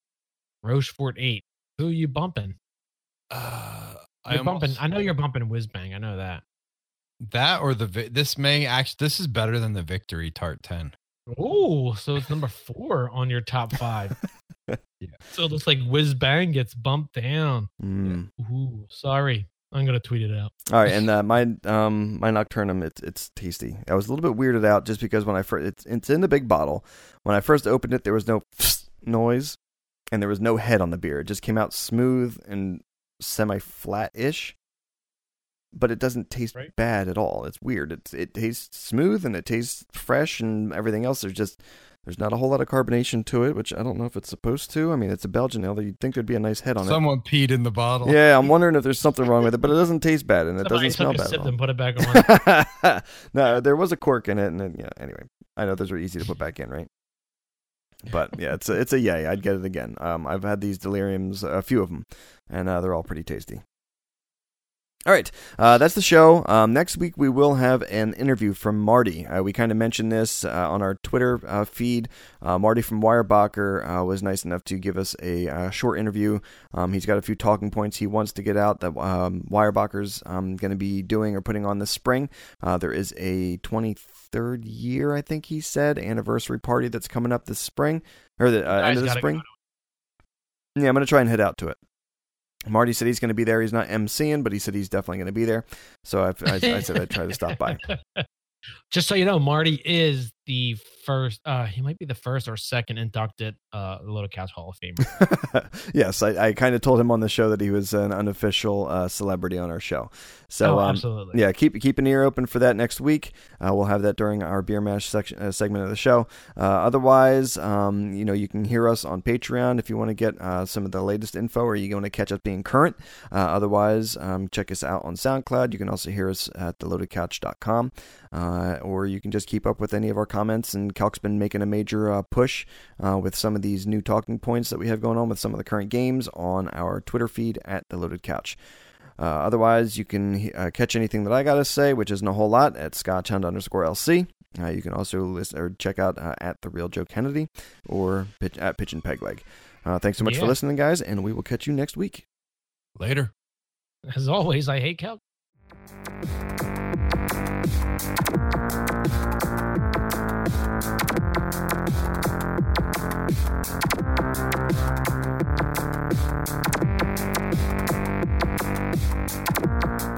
S1: Rochefort 8. Who you bumping?
S7: Uh, I
S1: You're bumping.
S7: almost-
S1: I know you're bumping Whiz Bang. I know that.
S7: that or the this may actually this is better than the victory tart ten.
S1: Oh, so it's number four on your top five.
S7: Yeah.
S1: So it looks like Whiz Bang gets bumped down.
S2: Mm.
S1: Ooh, sorry. I'm gonna tweet it out.
S2: All right, and uh, my um my nocturnum it's it's tasty. I was a little bit weirded out just because when I first it's it's in the big bottle. When I first opened it, there was no noise, and there was no head on the beer. It just came out smooth and semi flat ish. But it doesn't taste
S1: Right.
S2: bad at all. It's weird. It it tastes smooth and it tastes fresh and everything else. There's just there's not a whole lot of carbonation to it, which I don't know if it's supposed to. I mean, it's a Belgian ale. That you'd think there'd be a nice head on it.
S7: Someone peed in the bottle.
S2: Yeah, I'm wondering if there's something wrong with it, but it doesn't taste bad and it
S1: Somebody
S2: doesn't smell
S1: took a
S2: bad.
S1: sip
S2: at all.
S1: and put it back on.
S2: no, there was a cork in it, and then, yeah. Anyway, I know those are easy to put back in, right? But yeah, it's a, it's a yay. I'd get it again. Um, I've had these deliriums, a few of them, and uh, they're all pretty tasty. All right, uh, that's the show. Um, next week we will have an interview from Marty. Uh, we kind of mentioned this uh, on our Twitter uh, feed. Uh, Marty from Weyerbacher uh, was nice enough to give us a uh, short interview. Um, he's got a few talking points he wants to get out that um, Weyerbacher's um, going to be doing or putting on this spring. Uh, there is a 23rd year, I think he said, anniversary party that's coming up this spring or the uh, end of the spring. Yeah, I'm going to try and head out to it. Marty said he's going to be there. He's not emceeing, but he said he's definitely going to be there. So I, I, I said I'd try to stop by.
S1: Just so you know, Marty is the first. Uh, he might be the first or second inducted uh, Loaded Couch Hall of Famer.
S2: yes, I, I kind of told him on the show that he was an unofficial uh, celebrity on our show. So
S1: oh,
S2: um,
S1: absolutely.
S2: yeah, keep keep an ear open for that next week. Uh, we'll have that during our beer mash section uh, segment of the show. Uh, otherwise, um, you know, you can hear us on Patreon if you want to get uh, some of the latest info, or you want to catch up being current. Uh, otherwise, um, check us out on SoundCloud. You can also hear us at theloadedcouch.com, uh, or you can just keep up with any of our comments. And Calc's been making a major uh, push uh, with some of these new talking points that we have going on with some of the current games on our Twitter feed at the Loaded Couch. Uh, otherwise, you can uh, catch anything that I got to say, which isn't a whole lot, at Scotchhound underscore LC. Uh, you can also listen or check out uh, at the real Joe Kennedy or pitch, at Pigeon Pegleg. Uh, thanks so much for listening, guys, and we will catch you next week.
S7: Later.
S1: As always, I hate Cal.
S9: Thank Thank you.